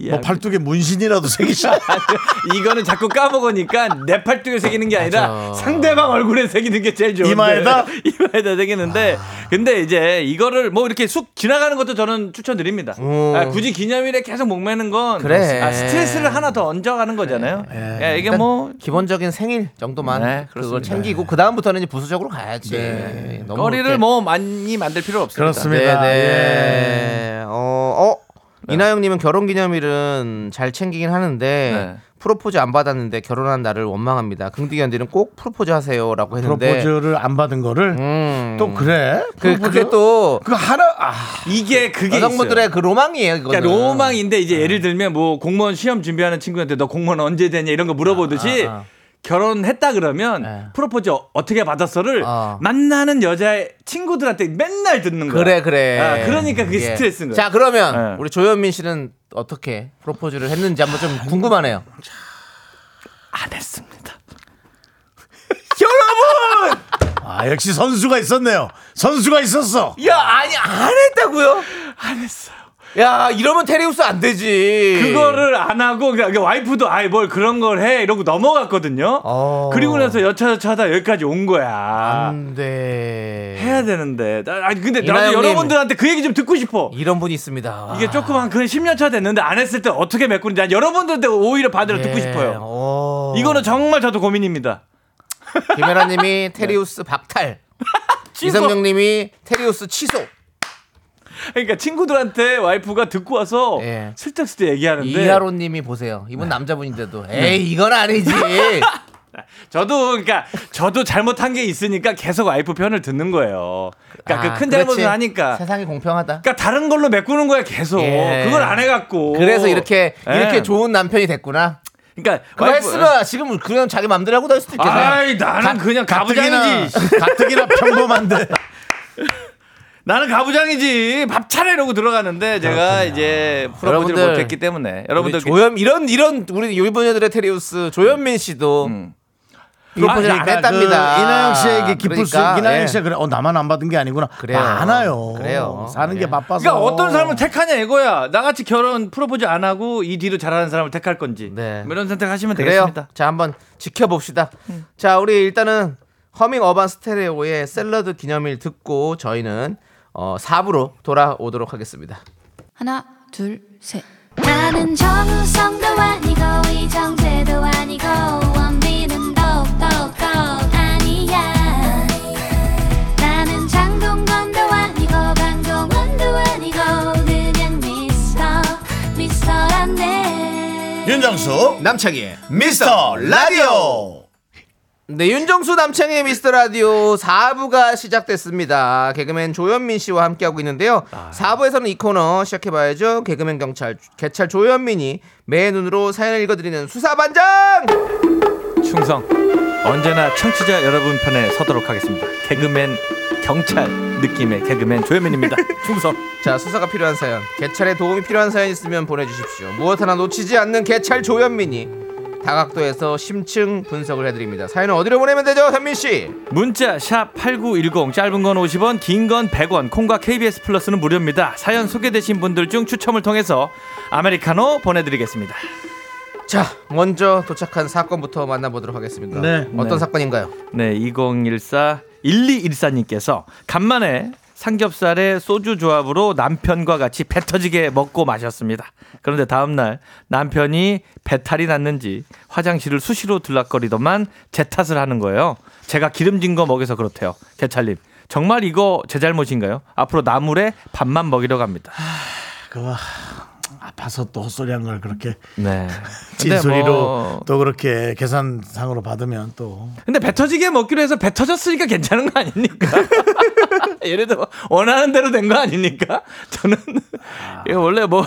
뭐 이해합니다. 팔뚝에 문신이라도 새기시라. 이거는 자꾸 까먹으니까 내 팔뚝에 새기는 게 아니라 맞아. 상대방 얼굴에 새기는 게 제일 좋은데 이마에다? 이마에다 새기는데 근데 이제 이거를 뭐 이렇게 쑥 지나가는 것도 저는 추천드립니다. 음. 아, 굳이 기념일에 계속 목매는 건 그래. 아, 스트레스를 하나 더 얹어가는 거잖아요. 예, 이게 뭐 기본적인 생일 정도만 네, 그걸. 챙기고 그 다음부터는 이제 부수적으로 가야지. 네. 너무 거리를 그렇게- 뭐 많이 만들 필요 없습니다. 그렇습니다. 네, 예. 네. 어, 어. 이나영님은 결혼 기념일은 잘 챙기긴 하는데 네. 프로포즈 안 받았는데 결혼한 날을 원망합니다. 긍디견디는 꼭 프로포즈 하세요라고 했는데. 프로포즈를 안 받은 거를 음. 또 그래? 그? 그게 또 그 하나 아, 이게 그게 여성분들의 있어요. 그 로망이에요. 그거는. 그러니까 로망인데 이제 예를 들면 뭐 공무원 시험 준비하는 친구한테 너 공무원 언제 되냐 이런 거 물어보듯이 아, 아. 결혼했다 그러면 네. 프로포즈 어- 어떻게 받았어를 어. 만나는 여자의 친구들한테 맨날 듣는 거야. 그래 그래. 아, 그러니까 그게 예. 스트레스인 거야. 자 그러면 네. 우리 조현민 씨는 어떻게 프로포즈를 했는지 한번 좀 궁금하네요. 안 했습니다. 여러분, 아, 역시 선수가 있었네요. 선수가 있었어. 야 아니 안 했다고요? 안 했어요. 야 이러면 테리우스 안 되지. 그거를 안 하고 그냥 와이프도 아이 뭘 그런 걸 해 이러고 넘어갔거든요. 어. 그리고 나서 여차저차하다 여기까지 온 거야. 안 돼. 해야 되는데. 나- 아니 근데 나도. 여러분들한테 그 얘기 좀 듣고 싶어. 이런 분이 있습니다. 이게 조금 한그 10년 차 됐는데 안 했을 때 어떻게 메꾸는지 난 여러분들한테 오히려 반대로 듣고 예. 싶어요. 어. 이거는 정말 저도 고민입니다. 김혜라님이 테리우스 박탈. 이성경님이 테리우스 취소. 그러니까 친구들한테 와이프가 듣고 와서 예. 슬쩍슬쩍 얘기하는데 이하로님이 보세요. 이분 남자분인데도 에이 이건 아니지. 저도 그러니까 저도 잘못한 게 있으니까 계속 와이프 편을 듣는 거예요. 그러니까 아, 그큰 그렇지. 잘못을 하니까. 세상이 공평하다. 그러니까 다른 걸로 메꾸는 거야 계속. 예. 그걸 안 해갖고. 그래서 이렇게 예. 이렇게 좋은 남편이 됐구나. 그러니까 했으면 지금 그냥 자기 맘대로 하고 다닐 수도 있겠네. 아이 나는 그냥 가부장이지. 가뜩이나 평범한데. 나는 가부장이지 밥 차려 이러고 들어가는데 제가 이제 풀어보지 못했기 때문에 여러분들 조현 이런 이런 우리 일본녀들의 테리우스 조현민 씨도 프로포즈를 안 그러니까 했답니다. 그 이나영 씨에게 기쁠 수 그러니까, 이나영 예. 씨가 그래 어 나만 안 받은 게 아니구나 그래요. 많아요 그래요. 사는 게 예. 바빠서 그러니까 어떤 사람을 택하냐 이거야. 나같이 결혼 프로포즈 안 하고 이 뒤로 잘하는 사람을 택할 건지. 네. 뭐 이런 선택하시면 그래요. 되겠습니다. 자 한번 지켜봅시다. 자 우리 일단은 허밍 어반 스테레오의 샐러드 기념일 듣고 저희는 어, 4부로 돌아오도록 하겠습니다. 하나, 둘, 셋. 나는 정우성도 아니고 이정재도 아니고 원빈은 더욱더 아니야 나는 장동건도 아니고 강동원도 아니고 그냥 미스터 미스터란데 윤정수 남창희 미스터 라디오 네, 윤정수 남창의 미스터 라디오 4부가 시작됐습니다. 개그맨 조현민 씨와 함께하고 있는데요. 4부에서는 이 코너 시작해봐야죠. 개그맨 경찰, 개찰 조현민이 매 눈으로 사연을 읽어드리는 수사반장! 충성. 언제나 청취자 여러분 편에 서도록 하겠습니다. 개그맨 경찰 느낌의 개그맨 조현민입니다. 충성. 자, 수사가 필요한 사연, 개찰에 도움이 필요한 사연 있으면 보내주십시오. 무엇 하나 놓치지 않는 개찰 조현민이 다각도에서 심층 분석을 해드립니다. 사연은 어디로 보내면 되죠, 현민 씨? 문자 샵 8910 짧은 건 50원 긴 건 100원 콩과 KBS 플러스는 무료입니다. 사연 소개되신 분들 중 추첨을 통해서 아메리카노 보내드리겠습니다. 자, 먼저 도착한 사건부터 만나보도록 하겠습니다. 네. 어떤 네. 사건인가요? 네, 2014 1214님께서 간만에 삼겹살에 소주 조합으로 남편과 같이 배 터지게 먹고 마셨습니다. 그런데 다음날 남편이 배탈이 났는지 화장실을 수시로 들락거리더만 제 탓을 하는 거예요. 제가 기름진 거 먹여서 그렇대요. 개찰님. 정말 이거 제 잘못인가요? 앞으로 나물에 밥만 먹이러 갑니다. 그거 아파서 또 헛소리한 걸 그렇게 네. 찐소리로 뭐- 또 그렇게 계산상으로 받으면 또 근데 배 터지게 먹기로 해서 배 터졌으니까 괜찮은 거 아닙니까? 예를 들어 원하는 대로 된 거 아닙니까? 저는 이거 원래 뭐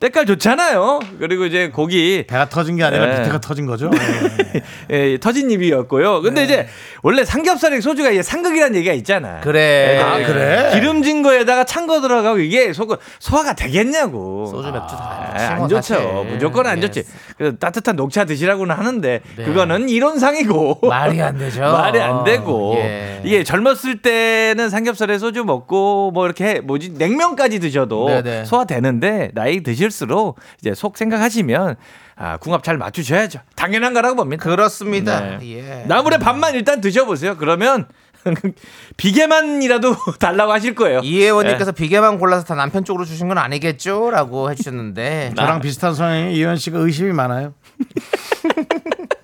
때깔 좋잖아요. 그리고 이제 고기 배가 터진 게 아니라 네. 밑에가 터진 거죠. 네. 예, 터진 입이었고요. 근데 이제 원래 삼겹살에 소주가 이게 상극이라는 얘기가 있잖아. 그래. 아, 그래? 기름진 거에다가 찬 거 들어가고 이게 소, 소화가 되겠냐고. 소주 맥주 다 아, 안 뭐, 좋죠. 사실. 무조건 안 예. 좋지. 그 따뜻한 녹차 드시라고는 하는데 그거는 이론상이고 말이 안 되죠. 말이 안 되고 예. 이게 젊었을 때는 삼겹살에 소주 먹고 뭐 이렇게 해- 뭐지 냉면까지 드셔도 네네. 소화되는데 나이 드실수록 이제 속 생각하시면 아, 궁합 잘 맞추셔야죠. 당연한 거라고 봅니다. 그렇습니다. 네. 예. 나물에 밥만 일단 드셔보세요. 그러면 비계만이라도 달라고 하실 거예요. 이혜원님께서 비계만 골라서 다 남편 쪽으로 주신 건 아니겠죠?라고 해주셨는데 저랑 비슷한 성향의 이현 씨가 의심이 많아요.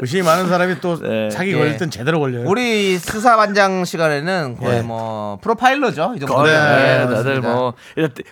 의심이 많은 사람이 또 네. 사기 예. 걸릴 땐 제대로 걸려요. 우리 수사반장 시간에는 거의 예. 뭐 프로파일러죠. 이 정도. 네, 네, 다들. 뭐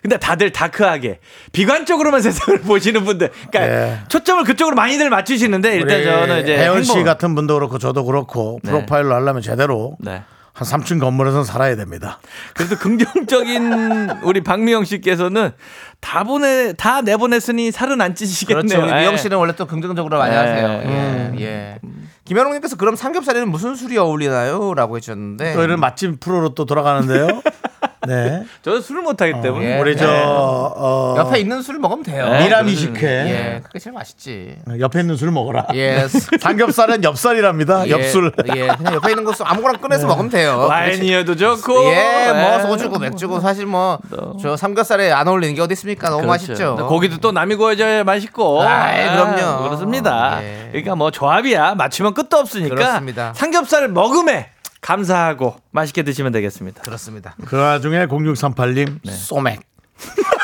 근데 다들 다크하게 비관적으로만 세상을 보시는 분들, 그러니까 네. 초점을 그쪽으로 많이들 맞추시는데 일단 저는 이제 혜원 씨 같은 분도 그렇고 저도 그렇고 네. 프로파일로 하려면 제대로 네. 한 3층 건물에서 살아야 됩니다. 그래도 긍정적인 우리 박미영 씨께서는 다 보내 다 내보냈으니 살은 안 찌시겠네요. 그렇죠. 우리 미영 예. 씨는 원래 또 긍정적으로 많이 예. 하세요. 음. 예. 예. 김현웅님께서 그럼 삼겹살에는 무슨 술이 어울리나요?라고 해주셨는데 또 이런 맛집 프로로 또 돌아가는데요. 네. 저는 술을 못 하기 때문에 예. 우리 저 어, 옆에 있는 술 먹으면 돼요. 네. 미라미 식회 예, 그게 제일 맛있지. 옆에 있는 술 먹어라. 예. 삼겹살은 엽살이랍니다. 엽술. 예, 그냥 옆에 있는 거 아무거나 꺼내서 먹으면 돼요. 와인이어도 좋고 예, 뭐 예. 소주고 맥주고 사실 뭐 저 삼겹살에 안 어울리는 게 어디 있습니까? 너무 그렇죠. 맛있죠. 고기도 또 남이 구워줘야 맛있고. 아이, 아, 그럼요. 그렇습니다. 예. 그러니까 뭐 조합이야 맞추면 끝도 없으니까. 그렇습니다. 삼겹살 먹음에 감사하고 맛있게 드시면 되겠습니다. 그렇습니다. 그 와중에 0638님 소맥.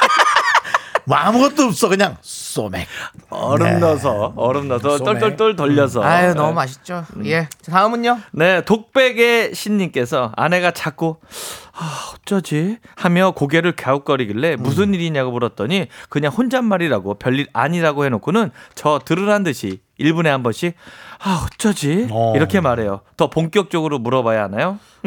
뭐 아무것도 없어 그냥 소맥. 얼음 네. 넣어서 얼음 넣어서 소맥. 똘똘똘 돌려서. 아유 네. 너무 맛있죠. 예. 자, 다음은요. 네, 독백의 신님께서 아내가 자꾸 아, 어쩌지 하며 고개를 갸웃거리길래 무슨 일이냐고 물었더니 그냥 혼잣말이라고 별일 아니라고 해놓고는 저 들으란 듯이 1분에 한 번씩 아 어쩌지 어. 이렇게 말해요. 더 본격적으로 물어봐야 하나요?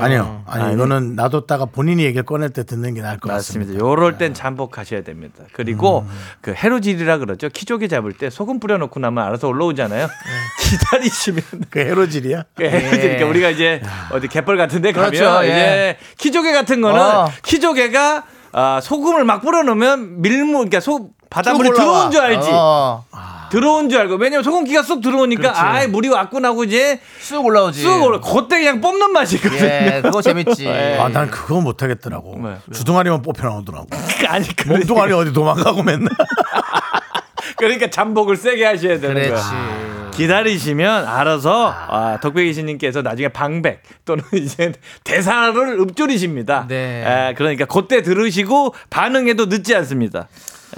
아니요. 아니, 이거는 놔뒀다가 본인이 얘기를 꺼낼 때 듣는 게 나을 것 맞습니다. 같습니다. 요럴 땐 잠복하셔야 됩니다. 그리고 음. 그 해로질이라 그러죠. 키조개 잡을 때 소금 뿌려놓고 나면 알아서 올라오잖아요. 기다리시면 그 해로질이야? 그 해로질. 그러니까 우리가 이제 어디 갯벌 같은데 가면 그렇죠, 예. 이제 키조개 같은 거는 어. 키조개가 아, 소금을 막 뿌려놓으면 밀물 그러니까 소 바닷물이. 들어온 줄 알지. 어, 들어온 줄 알고 왜냐면 소금기가 쏙 들어오니까 아 물이 왔구나 하고 이제 쑥 올라오지. 쑥 올라 그때 그냥 뽑는 맛이거든요. 예, 그거 재밌지. 아, 난 그거 못 하겠더라고. 네. 주둥아리만 뽑혀 나오더라고. 아니 그 몸뚱아리 어디 도망가고 맨날. 그러니까 잠복을 세게 하셔야 되는 그렇지. 거야. 기다리시면 알아서 아, 덕배기 신님께서 나중에 방백 또는 이제 대사를 읊조리십니다. 네. 에, 그러니까 그때 들으시고 반응해도 늦지 않습니다.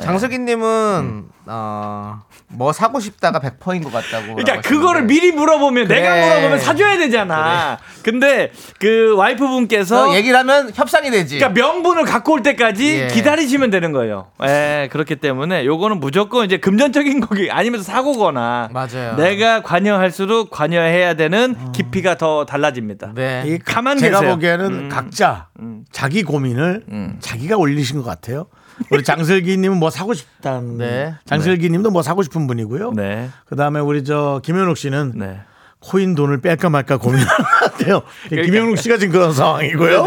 장석희님은 어, 뭐 사고 싶다가 100%인 것 같다고. 그러니까 그거를. 미리 물어보면 그래. 내가 물어보면 사줘야 되잖아. 근데 그 와이프분께서 어, 얘기를 하면 협상이 되지. 그러니까 명분을 갖고 올 때까지 예. 기다리시면 되는 거예요. 예, 그렇기 때문에 요거는 무조건 이제 금전적인 거기 아니면 사고거나 맞아요. 내가 관여할수록 관여해야 되는 깊이가 더 달라집니다. 네. 이 가만 제가 계세요. 보기에는 각자 자기 고민을 자기가 올리신 것 같아요. 우리 장슬기님은 뭐 사고 싶다는. 네. 장슬기님도 뭐 사고 싶은 분이고요. 네. 그 다음에 우리 저 김현욱 씨는 네. 코인 돈을 뺄까 말까 고민하는 것 같아요. 김현욱 씨가 지금 그런 상황이고요.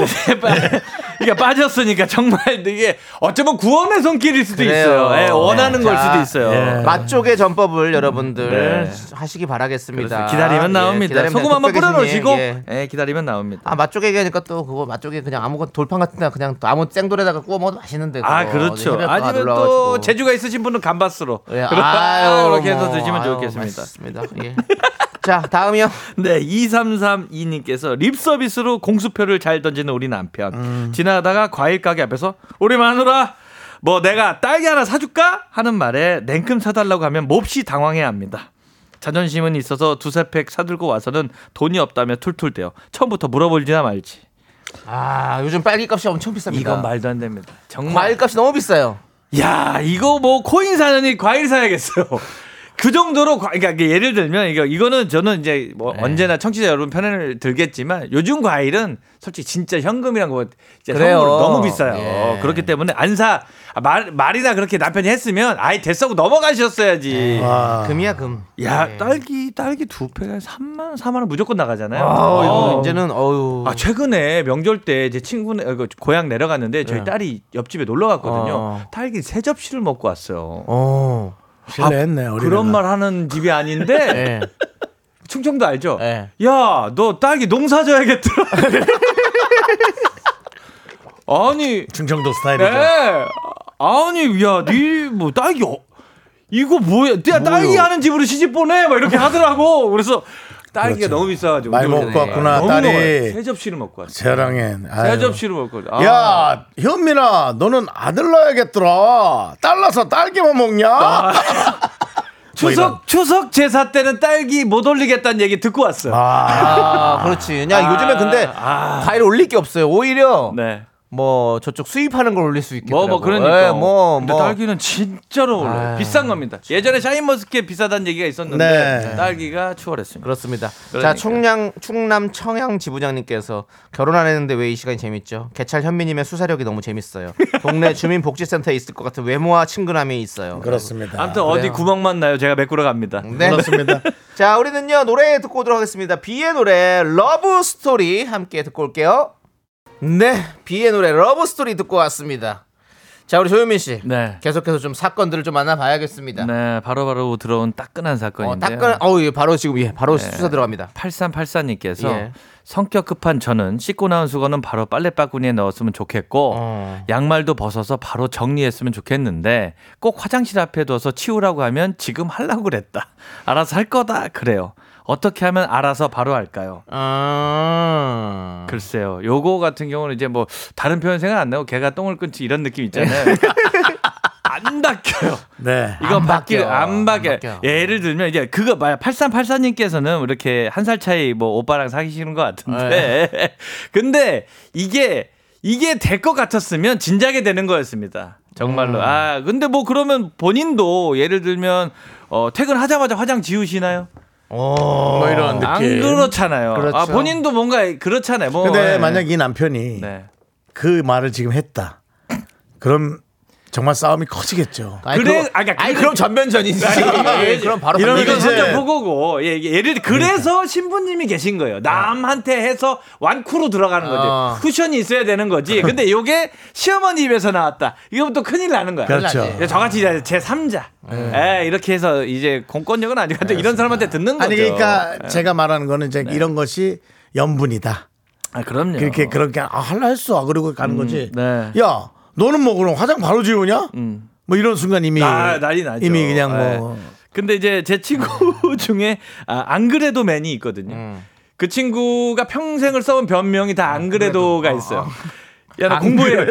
그러니까 빠졌으니까 정말 이게 어쩌면 구원의 손길일 수도 그래요. 있어요. 예, 원하는 네. 걸 자, 수도 있어요. 예. 맛쪽의 전법을 여러분들 네. 하시기 바라겠습니다. 기다리면 예, 나옵니다. 기다리면 소금 한번 뿌려놓으시고 예. 예, 기다리면 나옵니다. 아 맛조개 얘기하니까 또 그거 맛조개 그냥 아무 돌판 같은 데 그냥 또 아무 생돌에다가 구워 먹어도 맛있는데 아 그거. 그렇죠. 해변가 아니면. 또 재주가 있으신 분은 감바스로 예, 그렇- 그렇게 해서 뭐, 드시면 좋겠습니다. 예. 자 다음이요. 네, 2332님께서 립 서비스로 공수표를 잘 던지는 우리 남편. 음. 지나가다가 과일 가게 앞에서 우리 마누라 뭐 내가 딸기 하나 사줄까 하는 말에 냉큼 사달라고 하면 몹시 당황해야 합니다. 자존심은 있어서 두세 팩 사들고 와서는 돈이 없다며 툴툴대요. 처음부터 물어볼지나 말지. 아 요즘 딸기 값이 엄청 비쌉니다. 이건 말도 안 됩니다. 정말. 과일 값이 너무 비싸요. 야, 이거 뭐 코인 사느니 과일 사야겠어요. 그 정도로 과- 그러니까 예를 들면 이거 이거는 저는 이제 뭐 네. 언제나 청취자 여러분 편을 들겠지만 요즘 과일은 솔직히 진짜 현금이란 거 진짜 너무 비싸요. 예. 그렇기 때문에 안사 말 말이나 그렇게 남편이 했으면 아예 됐어고 넘어가셨어야지. 아, 금이야 금. 야, 예. 딸기 딸기 두 팩에 3만 4만 원 무조건 나가잖아요. 아, 어. 이거 이제는 어유. 아 최근에 명절 때 제 친구네 어, 그 고향 내려갔는데 저희 네. 딸이 옆집에 놀러 갔거든요. 어. 딸기 세 접시를 먹고 왔어요. 어. 실례했네. 어린애가. 그런 말 하는 집이 아닌데 예. 충청도 알죠? 예. 야, 너 딸기 농사 져야겠더라. 아니, 충청도 스타일이죠. 네. 아니, 야, 니뭐 딸기 어, 이거 뭐야? 야, 딸기 하는 집으로 시집 보내? 막 이렇게 하더라고. 그래서 딸기가 그렇죠. 너무 비싸가지고 많이 먹고 왔구나, 너무 딸이. 먹어요. 세 접시를 먹고 왔어. 세랑엔. 세 아유. 접시를 먹고. 아. 야, 현민아, 너는 아들 낳아야겠더라. 딸 나서 딸기만 먹냐? 아. 뭐 이런. 추석 추석 제사 때는 딸기 못 올리겠다는 얘기 듣고 왔어요. 아, 아 그렇지. 야 요즘에 근데 아. 과일 올릴 게 없어요. 오히려 네. 뭐 저쪽 수입하는 걸 올릴 수 있겠더라고. 뭐, 뭐, 그러니까. 예, 뭐, 근데 뭐. 딸기는 진짜로 올라요. 비싼 겁니다. 예전에 샤인머스켓 비싸다는 얘기가 있었는데, 네. 딸기가 추월했습니다. 그렇습니다. 그러니까. 자, 충남 충남 청양 지부장님께서 결혼 안 했는데 왜 이 시간이 재밌죠? 개찰 현미님의 수사력이 너무 재밌어요. 동네 주민복지센터에 있을 것 같은 외모와 친근함이 있어요. 그렇습니다. 아무튼 어디 그래요. 구멍만 나요. 제가 메꾸러 갑니다. 네. 그렇습니다. 자, 우리는요 노래 듣고 오도록 하겠습니다. 비의 노래 Love Story 함께 듣고 올게요. 네, 비의 노래 Love Story 듣고 왔습니다. 자, 우리 조현민 씨. 네. 계속해서 좀 사건들을 좀 만나봐야겠습니다. 네, 바로바로 들어온 따끈한 어, 사건인데요. 따끈, 어우, 예, 바로 지금 예, 바로 수사 들어갑니다. 8384님께서 예. 성격 급한 저는 씻고 나온 수건은 바로 빨래바구니에 넣었으면 좋겠고 어. 양말도 벗어서 바로 정리했으면 좋겠는데 꼭 화장실 앞에 둬서 치우라고 하면 지금 하려고 그랬다. 알아서 할 거다. 그래요. 어떻게 하면 알아서 바로 할까요? 아. 글쎄요. 요거 같은 경우는 이제 뭐 다른 표현 생각 안 나고 개가 똥을 끊지 이런 느낌 있잖아요. 안 바뀌어요. 네. 이거 안 바뀌. 안안 바뀌어. 바뀌어. 예를 들면 이제 그거 봐요. 8384님께서는 이렇게 한 살 차이 뭐 오빠랑 사귀시는 것 같은데. 네. 근데 이게 이게 될 것 같았으면 진작에 되는 거였습니다. 정말로. 아, 근데 뭐 그러면 본인도 예를 들면 어, 퇴근하자마자 화장 지우시나요? 뭐 이런 느낌. 안 그렇잖아요. 그렇죠. 아, 본인도 뭔가 그렇잖아요. 뭐. 근데 예. 만약 이 남편이 네. 그 말을 지금 했다. 그럼 정말 싸움이 커지겠죠. 아니, 그래, 그럼- 아, 그러니까 아니 그럼 전면전이지. 예, 그럼 바로 이러면 이건 선전 보고고 예, 이게 예를 들어 그래서 신부님이 계신 거예요. 남한테 해서 완쿠로 들어가는 거지. 어. 쿠션이 있어야 되는 거지. 근데 요게 시어머니 입에서 나왔다. 이거부터 또 큰일 나는 거야. 그렇죠. 예, 저같이 이제 제 3자. 예, 이렇게 해서 이제 공권력은 아니고 근데 이런 사람한테 듣는 거죠. 아니 그러니까 제가 말하는 거는 이제 이런 것이 연분이다. 아, 그럼요. 그렇게 그렇게 아 할라 했어. 그리고 가는 거지. 네. 야 너는 뭐 그럼 화장 바로 지우냐? 뭐 이런 순간 이미 아, 난리 나죠. 이미 그냥 뭐 예. 근데 이제 제 친구 중에 아, 안 그래도 맨이 있거든요. 그 친구가 평생을 써온 변명이 다 안 그래도가 있어요. 야, 나 공부해.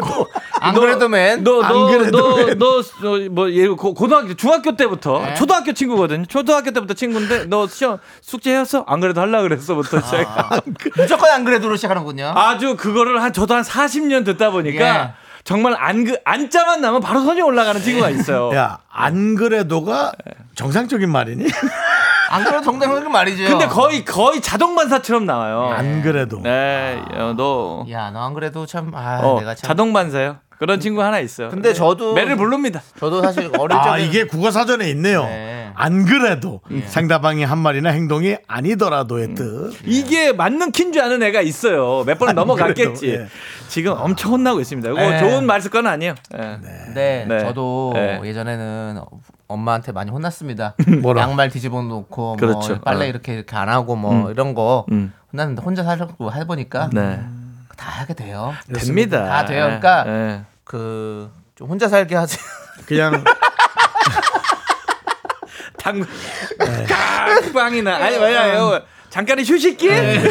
안 그래도 맨. 너, 안 너, 그래도 너, 너, 너, 뭐, 예, 고- 고등학교, 중학교 때부터, 초등학교 친구거든요. 초등학교 때부터 친구인데, 너 시험, 숙제 했어? 안 그래도 하려고 그랬어부터 제가. 무조건 안 그래도로 시작하는군요. 아주 그거를 한, 저도 한 40년 듣다 보니까, 예. 정말 안, 그, 안자만 나면 바로 손이 올라가는 친구가 있어요. 야 안 그래도가 정상적인 말이니? 안 그래도 정당한 말이죠. 근데 거의, 거의 자동 반사처럼 나와요. 안 그래도 네, 어, 너, 야, 너 안 그래도 참, 아, 어, 내가 참. 자동 반사요. 그런 친구 하나 있어요. 근데 저도- 매를 부릅니다. 저도 사실 어릴 적에. 아 이게 국어 사전에 있네요. 네. 안 그래도 상대방의 한 말이나 행동이 아니더라도의 뜻. 이게 맞는 킨 줄 아는 애가 있어요. 몇 번은 넘어갔겠지. 그래도, 예. 지금 엄청 혼나고 있습니다. 이거 네. 좋은 말 습관 아니에요. 예. 네, 네. 저도 네. 예전에는 엄마한테 많이 혼났습니다. 뭐라? 양말 뒤집어 놓고 그렇죠. 뭐 빨래 어. 이렇게 이렇게 안 하고 뭐 이런 거 음. 혼났는데 혼자 살려고 해보니까 네. 다 하게 돼요. 됩니다. 다 돼요. 그러니까 예. 그좀 혼자 살게 하세요. 그냥 당 빵이나 아니 뭐야 잠깐의 휴식기? 네.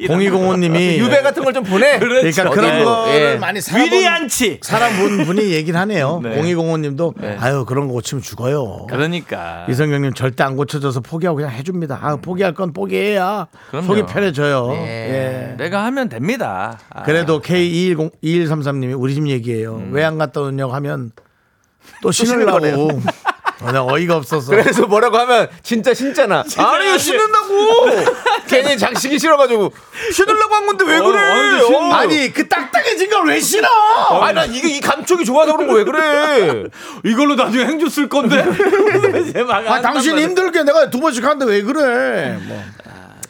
0205님이 유배 같은 걸 좀 보내. 그러니까 어디 그런 뭐, 거를 예. 많이 살아본 위리안치. 살아본 분이 얘기를 하네요. 네. 0205님도 아유 그런 거 고치면 죽어요. 그러니까 이성경님 절대 안 고쳐져서 포기하고 그냥 해줍니다. 아 포기할 건 포기해야 그럼요. 속이 편해져요. 네. 예. 내가 하면 됩니다. 아, 그래도 K210 2133님이 우리 집 얘기예요. 음. 왜안 갔다 오냐고 하면 또 신으려고. 어, 내가 어이가 없어서. 그래서 뭐라고 하면 진짜 신잖아. 아니 이거 신는다고. 괜히 장식이 싫어가지고 신으려고 한 건데 왜 그래? 언제 신- 어. 아니 그 딱딱해진 걸 왜 신어? 아니 난 이게 이 감촉이 좋아서 그런 거 왜 그래? 이걸로 나중에 행주 쓸 건데. 아 당신. 힘들게 내가 두 번씩 하는데 왜 그래? 뭐.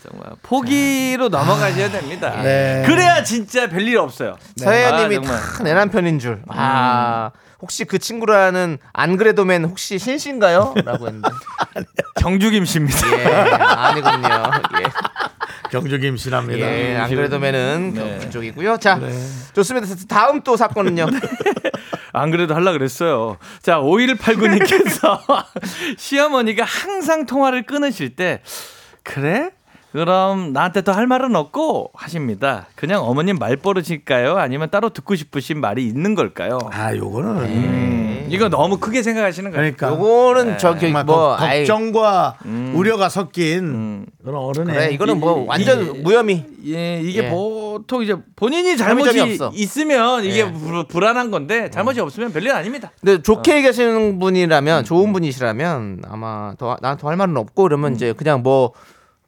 정말 포기로 넘어가셔야 됩니다. 네. 그래야 진짜 별일 없어요. 서혜님이 아, 정말. 다내 남편인 줄. 아 혹시 그 친구라는 안 그래도 맨 혹시 신신가요? 라고 했는데 정주김 씨입니다. 예 아니군요. 경주 김 씨랍니다. 예, 예, 안 그래도 맨은 네. 그쪽이고요. 자 좋습니다. 다음 또 사건은요. 안 그래도 하려 그랬어요. 자, 5189님께서 시어머니가 항상 통화를 끊으실 때 그래? 그럼 나한테 더 할 말은 없고 하십니다. 그냥 어머님 말버릇일까요? 아니면 따로 듣고 싶으신 말이 있는 걸까요? 아 요거는 음, 이거 너무 크게 생각하시는 거예요. 그러니까 요거는 저기 정말 뭐 걱- 아이, 걱정과 우려가 섞인 그런 어른의 그래 이거는 뭐 이- 완전 이- 무혐의. 예, 이게 예. 보통 이제 본인이 잘못이 없어. 있으면 이게 예. 불, 불안한 건데 잘못이 없으면 별일 아닙니다. 근데 좋게 얘기하시는 분이라면 음. 좋은 분이시라면 아마 더 나한테 할 말은 없고 그러면 음. 이제 그냥 뭐.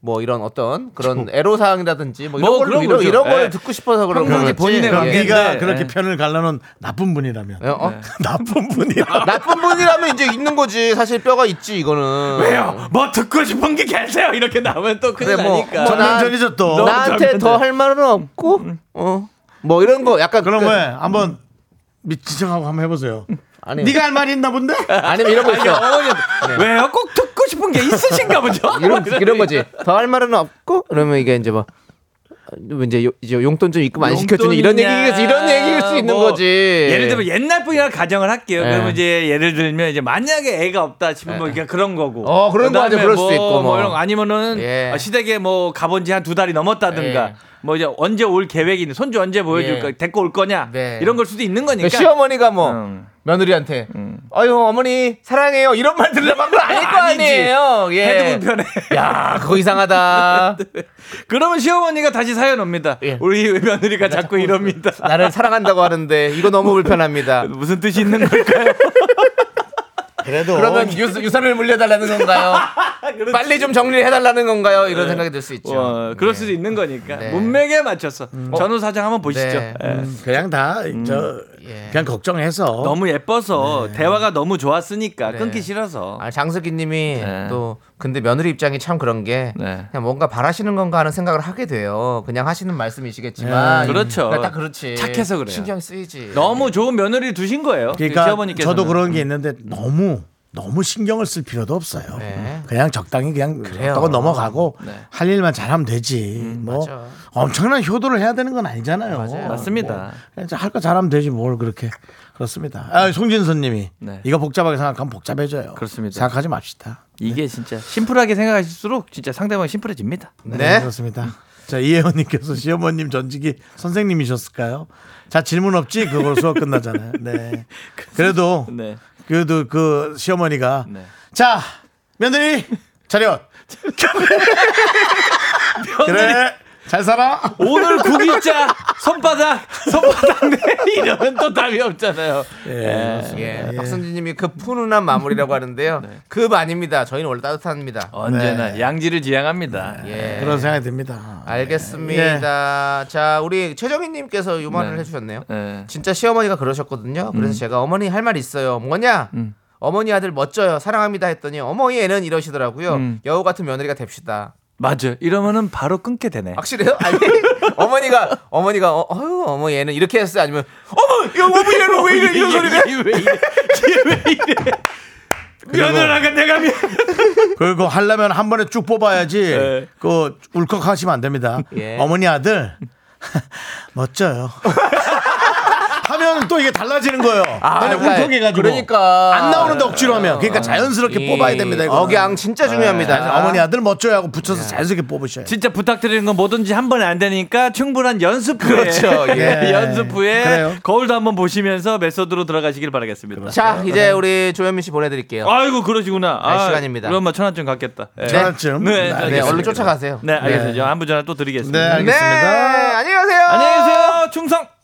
뭐 이런 어떤 그런 애로 사항이라든지 뭐 이런 뭐 걸 그런 이런, 거죠. 이런 예. 거를 듣고 싶어서 그런 거겠지. 본인의 그럼 관계. 네가 네. 그렇게 네. 편을 갈라놓은 나쁜 분이라면 예, 어? 나쁜 분이라 나쁜 분이라면 이제 있는 거지. 사실 뼈가 있지 이거는. 왜요? 뭐 듣고 싶은 게 계세요? 이렇게 나오면 또 큰일 그래, 뭐, 나니까. 뭐 나- 전면전이죠 또. 나한테. 더 할 말은 없고 어. 뭐 이런 거 약간 그럼 그- 왜 한번 미치정하고 한번 해보세요. 아니 네가 할 말이 있나 본데? 아니면 이런 거 아니, 있어. 어머니 왜요? 꼭 듣고 싶은 게 있으신가 보죠? 이런 이런 거지. 더 할 말은 없고 그러면 이게 이제 뭐 어, 이제 요- 이제 용돈 좀 입금 안 시켜주는 이런 얘기겠지. 이런 얘기일 수 있는 뭐, 거지. 예를 들면 옛날 분이라 가정을 할게요. 네. 그러면 이제 예를 들면 이제 만약에 애가 없다 싶으면 뭐 이게 그런 거고. 어, 그런 거 하죠. 그럴 수도 있고, 뭐. 이런 거 아니면은 예. 어, 시댁에 뭐 가본 지 한 두 달이 넘었다든가. 예. 뭐 이제 언제 올 계획이 있는 손주 언제 보여줄 예. 거 데리고 올 거냐 네. 이런 걸 수도 있는 거니까 시어머니가 뭐 음. 며느리한테 어유 어머니 사랑해요 이런 말 들으려고 한건 아닐 거 아니에요. 예. 해도 불편해. 야 그거 이상하다. 그러면 시어머니가 다시 사연 옵니다. 예. 우리 며느리가 자꾸 이럽니다. 나를 사랑한다고 하는데 이거 너무 불편합니다. 무슨 뜻이 있는 걸까요? 그래도 그러면 유, 유산을 물려달라는 건가요? 빨리 좀 정리를 해달라는 건가요? 이런 생각이 들 수 있죠. 어, 그럴 수도 있는 거니까 네. 문맥에 맞춰서 전후 사장 한번 보시죠. 네. 예. 그냥 다저 예. 그냥 걱정해서 너무 예뻐서 대화가 너무 좋았으니까 네. 끊기 싫어서. 아, 장석희님이 네. 또 근데 며느리 입장이 참 그런 게 네. 그냥 뭔가 바라시는 건가 하는 생각을 하게 돼요. 그냥 하시는 말씀이시겠지만 네. 그렇죠. 그러니까 딱 그렇지. 착해서 그래요. 신경 쓰이지. 너무 좋은 며느리 두신 거예요. 그러니까 시어머니께서 저도 그런 게 있는데 너무 너무 신경을 쓸 필요도 없어요. 네. 그냥 적당히 그냥 그래요. 떠고 넘어가고 네. 할 일만 잘하면 되지. 뭐 맞아. 엄청난 효도를 해야 되는 건 아니잖아요. 맞아요. 맞습니다. 할거 잘하면 되지 뭘 그렇게 그렇습니다. 아, 송진선님이 네. 이거 복잡하게 생각하면 복잡해져요. 그렇습니다. 생각하지 맙시다. 이게 진짜 심플하게 생각하실수록 진짜 상대방이 심플해집니다. 네. 그렇습니다. 자 이혜원님께서 시어머님 전직이 선생님이셨을까요? 자 질문 없지 그걸로 수업 끝나잖아요. 네. 그래도 네. 그래도 그 시어머니가 네. 자 며느리 차렷. 그래 잘 살아. 오늘 구기자 손바닥 손바닥 내 이러면 또 답이 없잖아요. 예. 예, 박선진님이 그 푸른한 마무리라고 하는데요. 네. 급 아닙니다. 저희는 원래 따뜻합니다. 언제나 양지를 지향합니다. 예. 그런 생각이 듭니다. 알겠습니다. 자, 우리 최정희님께서 요 말을 네. 해주셨네요. 네. 진짜 시어머니가 그러셨거든요. 그래서 제가 어머니 할 말 있어요. 뭐냐? 어머니 아들 멋져요. 사랑합니다 했더니 어머니 애는 이러시더라고요. 음. 여우 같은 며느리가 됩시다. 맞아. 이러면은 바로 끊게 되네. 확실해요? 아니 어머니가 어머니가 어, 어휴 어머 얘는 이렇게 했어요. 아니면 어머 이 어머 얘는 왜 이래 이런 소리를 해? 왜 이래? 왜 이래? 며느라가 내가 미 그리고 하려면 한 번에 쭉 뽑아야지. 네. 그 울컥하시면 안 됩니다. 예. 어머니 아들 멋져요. 하면 또 이게 달라지는 거예요. 나는 그러니까- 울컥해가지고 그러니까 안 나오는데 억지로 하면 그러니까 자연스럽게 이 뽑아야 됩니다. 이거는. 억양 진짜 중요합니다. 네, 어머니 아들 멋져요 하고 붙여서 자연스럽게 뽑으셔요. 진짜 부탁드리는 건 뭐든지 한 번에 안 되니까 충분한 연습 후에 그렇죠. 예. 연습 후에 그래요. 거울도 한번 보시면서 메소드로 들어가시길 바라겠습니다. 자 이제 우리 조현민 씨 보내드릴게요. 아이고 그러시구나. 갈 시간입니다. 그럼 뭐 천원쯤 갖겠다. 네. 네, 네, 네, 알겠습니다. 얼른 쫓아가세요. 네, 알겠습니다. 한분 전화 또 네, 드리겠습니다. 알겠습니다. 네, 안녕히 가세요. 안녕히 계세요. 충성.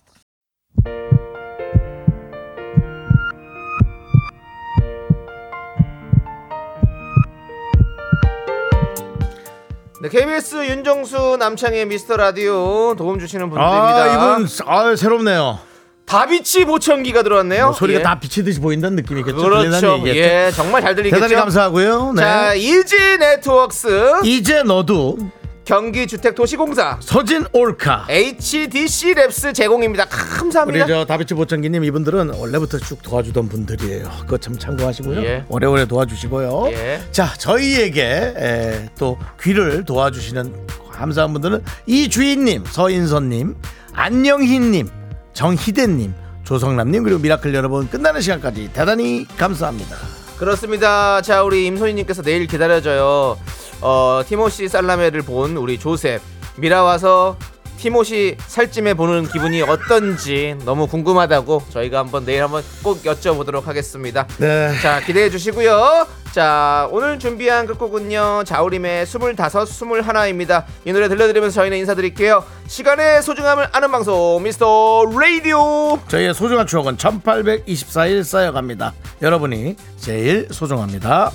네, KBS 윤정수 남창희의 미스터 라디오 도움 주시는 분들입니다. 아, 이분 아, 새롭네요. 다비치 보청기가 들어왔네요. 뭐 소리가 예. 다 비치듯이 보인다는 느낌이겠죠. 그렇죠. 예, 정말 잘 들리겠죠. 대단히 감사하고요. 네. 자, 이지 네트워크스, 이제너두 경기주택도시공사, 서진 올카. HDC 랩스 제공입니다. 감사합니다. 우리 저 다비치 보청기님 이분들은 원래부터 쭉 도와주던 분들이에요. 그거 참 참고하시고요. 예. 오래오래 도와주시고요. 예. 자 저희에게 에, 또 귀를 도와주시는 감사한 분들은 이주인님, 서인선님, 안영희님, 정희대님, 조성남님 그리고 미라클 여러분 끝나는 시간까지 대단히 감사합니다. 그렇습니다. 자, 우리 임소희님께서 내일 기다려줘요. 어, 티모시 샬라메를 본 우리 조셉. 미라 와서 티모시 샬라메 보는 기분이 어떤지 너무 궁금하다고 저희가 한번 내일 한번 꼭 여쭤보도록 하겠습니다. 네. 자, 기대해 주시고요. 자, 오늘 준비한 끝곡은요. 자우림의 스물다섯, 스물하나입니다. 이 노래 들려드리면서 저희는 인사드릴게요. 시간의 소중함을 아는 방송, 미스터 라디오. 저희의 소중한 추억은 1824일 쌓여갑니다. 여러분이 제일 소중합니다.